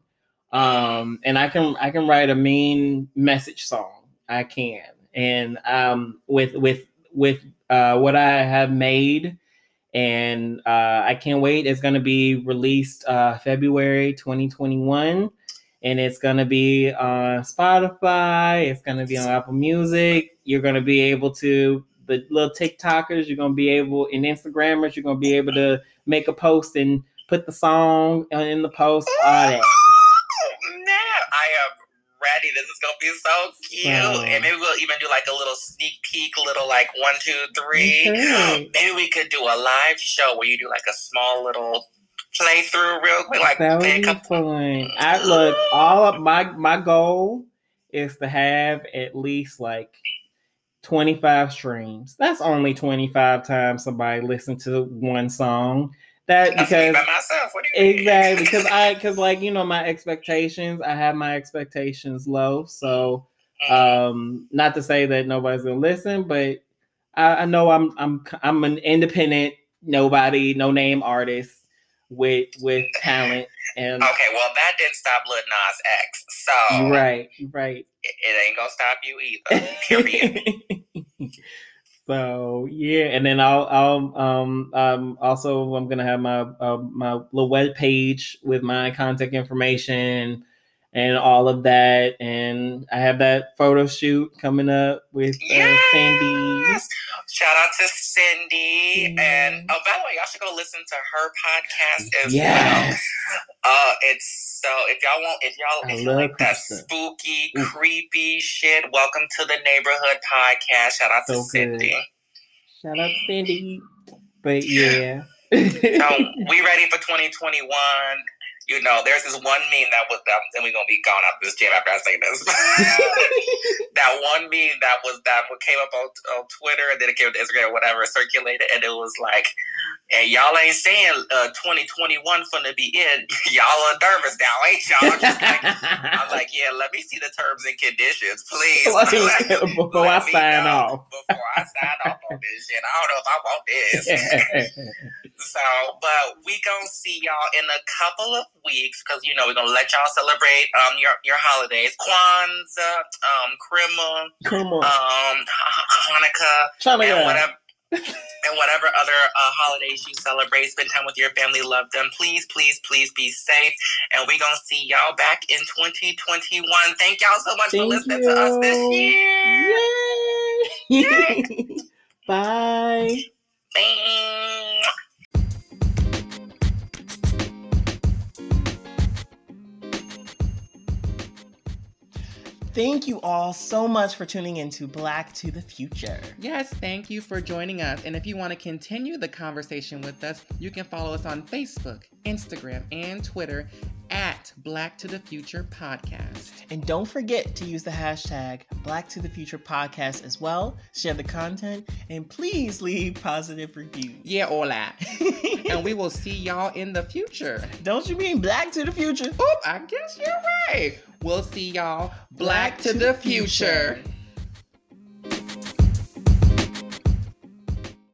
[SPEAKER 4] Um and I can I can write a mean message song. I can. And um with with with uh what I have made and uh I can't wait. It's gonna be released uh February 2021 and it's gonna be on Spotify. It's gonna be on Apple Music. You're gonna be able to the little TikTokers. You're gonna be able and Instagrammers. You're gonna be able to make a post and put the song in the post. All that.
[SPEAKER 5] Nah, I am ready. This is gonna be so cute.
[SPEAKER 4] So-
[SPEAKER 5] And maybe we'll even do like a little sneak peek, little like one, two, three.
[SPEAKER 4] Okay.
[SPEAKER 5] Maybe we could do a live show where you do like a small little playthrough real quick, like
[SPEAKER 4] That would be fun. I look all of my my goal is to have at least like 25 streams. That's only 25 times somebody listened to one song. That because
[SPEAKER 5] by myself. What do you mean?
[SPEAKER 4] exactly because I because like you know my expectations. I have my expectations low, so um not to say that nobody's gonna listen, but I, I know I'm I'm I'm an independent nobody no name artist with with talent and
[SPEAKER 5] Okay, well that didn't stop Lil Nas X, so
[SPEAKER 4] right right
[SPEAKER 5] it, it ain't gonna stop you either. Period.
[SPEAKER 4] so yeah, and then I'll I'll um um also I'm gonna have my uh, my little web page with my contact information and all of that, and I have that photo shoot coming up with uh, Sandy.
[SPEAKER 5] Yes. Shout out to Cindy. And oh, by the way, y'all should go listen to her podcast as well.
[SPEAKER 4] Yes,
[SPEAKER 5] Uh, it's so if y'all want, if y'all,
[SPEAKER 4] I
[SPEAKER 5] if you like that
[SPEAKER 4] Krista.
[SPEAKER 5] spooky,
[SPEAKER 4] Oof.
[SPEAKER 5] creepy shit, welcome to the neighborhood podcast. Shout out to
[SPEAKER 4] So good.
[SPEAKER 5] Cindy.
[SPEAKER 4] shout out Cindy. But yeah.
[SPEAKER 5] So we ready for 2021. You know, there's this one meme that was, that, then we're gonna be gone out this jam after I say this. that one meme that was that came up on, on Twitter and then it came to Instagram or whatever, circulated, and it was like, and y'all ain't saying uh, 2021 finna be it. y'all are nervous now, ain't y'all? Like, I'm like, yeah, let me see the terms and conditions, please.
[SPEAKER 4] before I
[SPEAKER 5] Let me
[SPEAKER 4] sign off.
[SPEAKER 5] Before I sign off on this shit. I don't know if I want this. So, but we gonna see y'all in a couple of weeks because you know we're gonna let y'all celebrate um your your holidays, Kwanzaa, um,
[SPEAKER 4] Come
[SPEAKER 5] um, Hanukkah,
[SPEAKER 4] to
[SPEAKER 5] and whatever. and whatever other uh, holidays you celebrate. Spend time with your family, love them. Please, please, please be safe. And we're going to see y'all back in 2021. Thank y'all so much
[SPEAKER 6] Thank
[SPEAKER 5] for listening to us this
[SPEAKER 6] you.
[SPEAKER 5] year.
[SPEAKER 6] Yay! Bye.
[SPEAKER 5] Bye.
[SPEAKER 4] Thank you all so much for tuning in to Black to the Future.
[SPEAKER 1] Yes, thank you for joining us. And if you want to continue the conversation with us, you can follow us on Facebook, Instagram, and Twitter at Black to the Future Podcast.
[SPEAKER 4] And don't forget to use the hashtag Black to the Future Podcast as well. Share the content and please leave positive reviews.
[SPEAKER 1] Yeah, all that. and we will see y'all in the future.
[SPEAKER 4] Don't you mean Black to the Future?
[SPEAKER 1] Oop, I guess you're right. We'll see y'all Black, to, the future.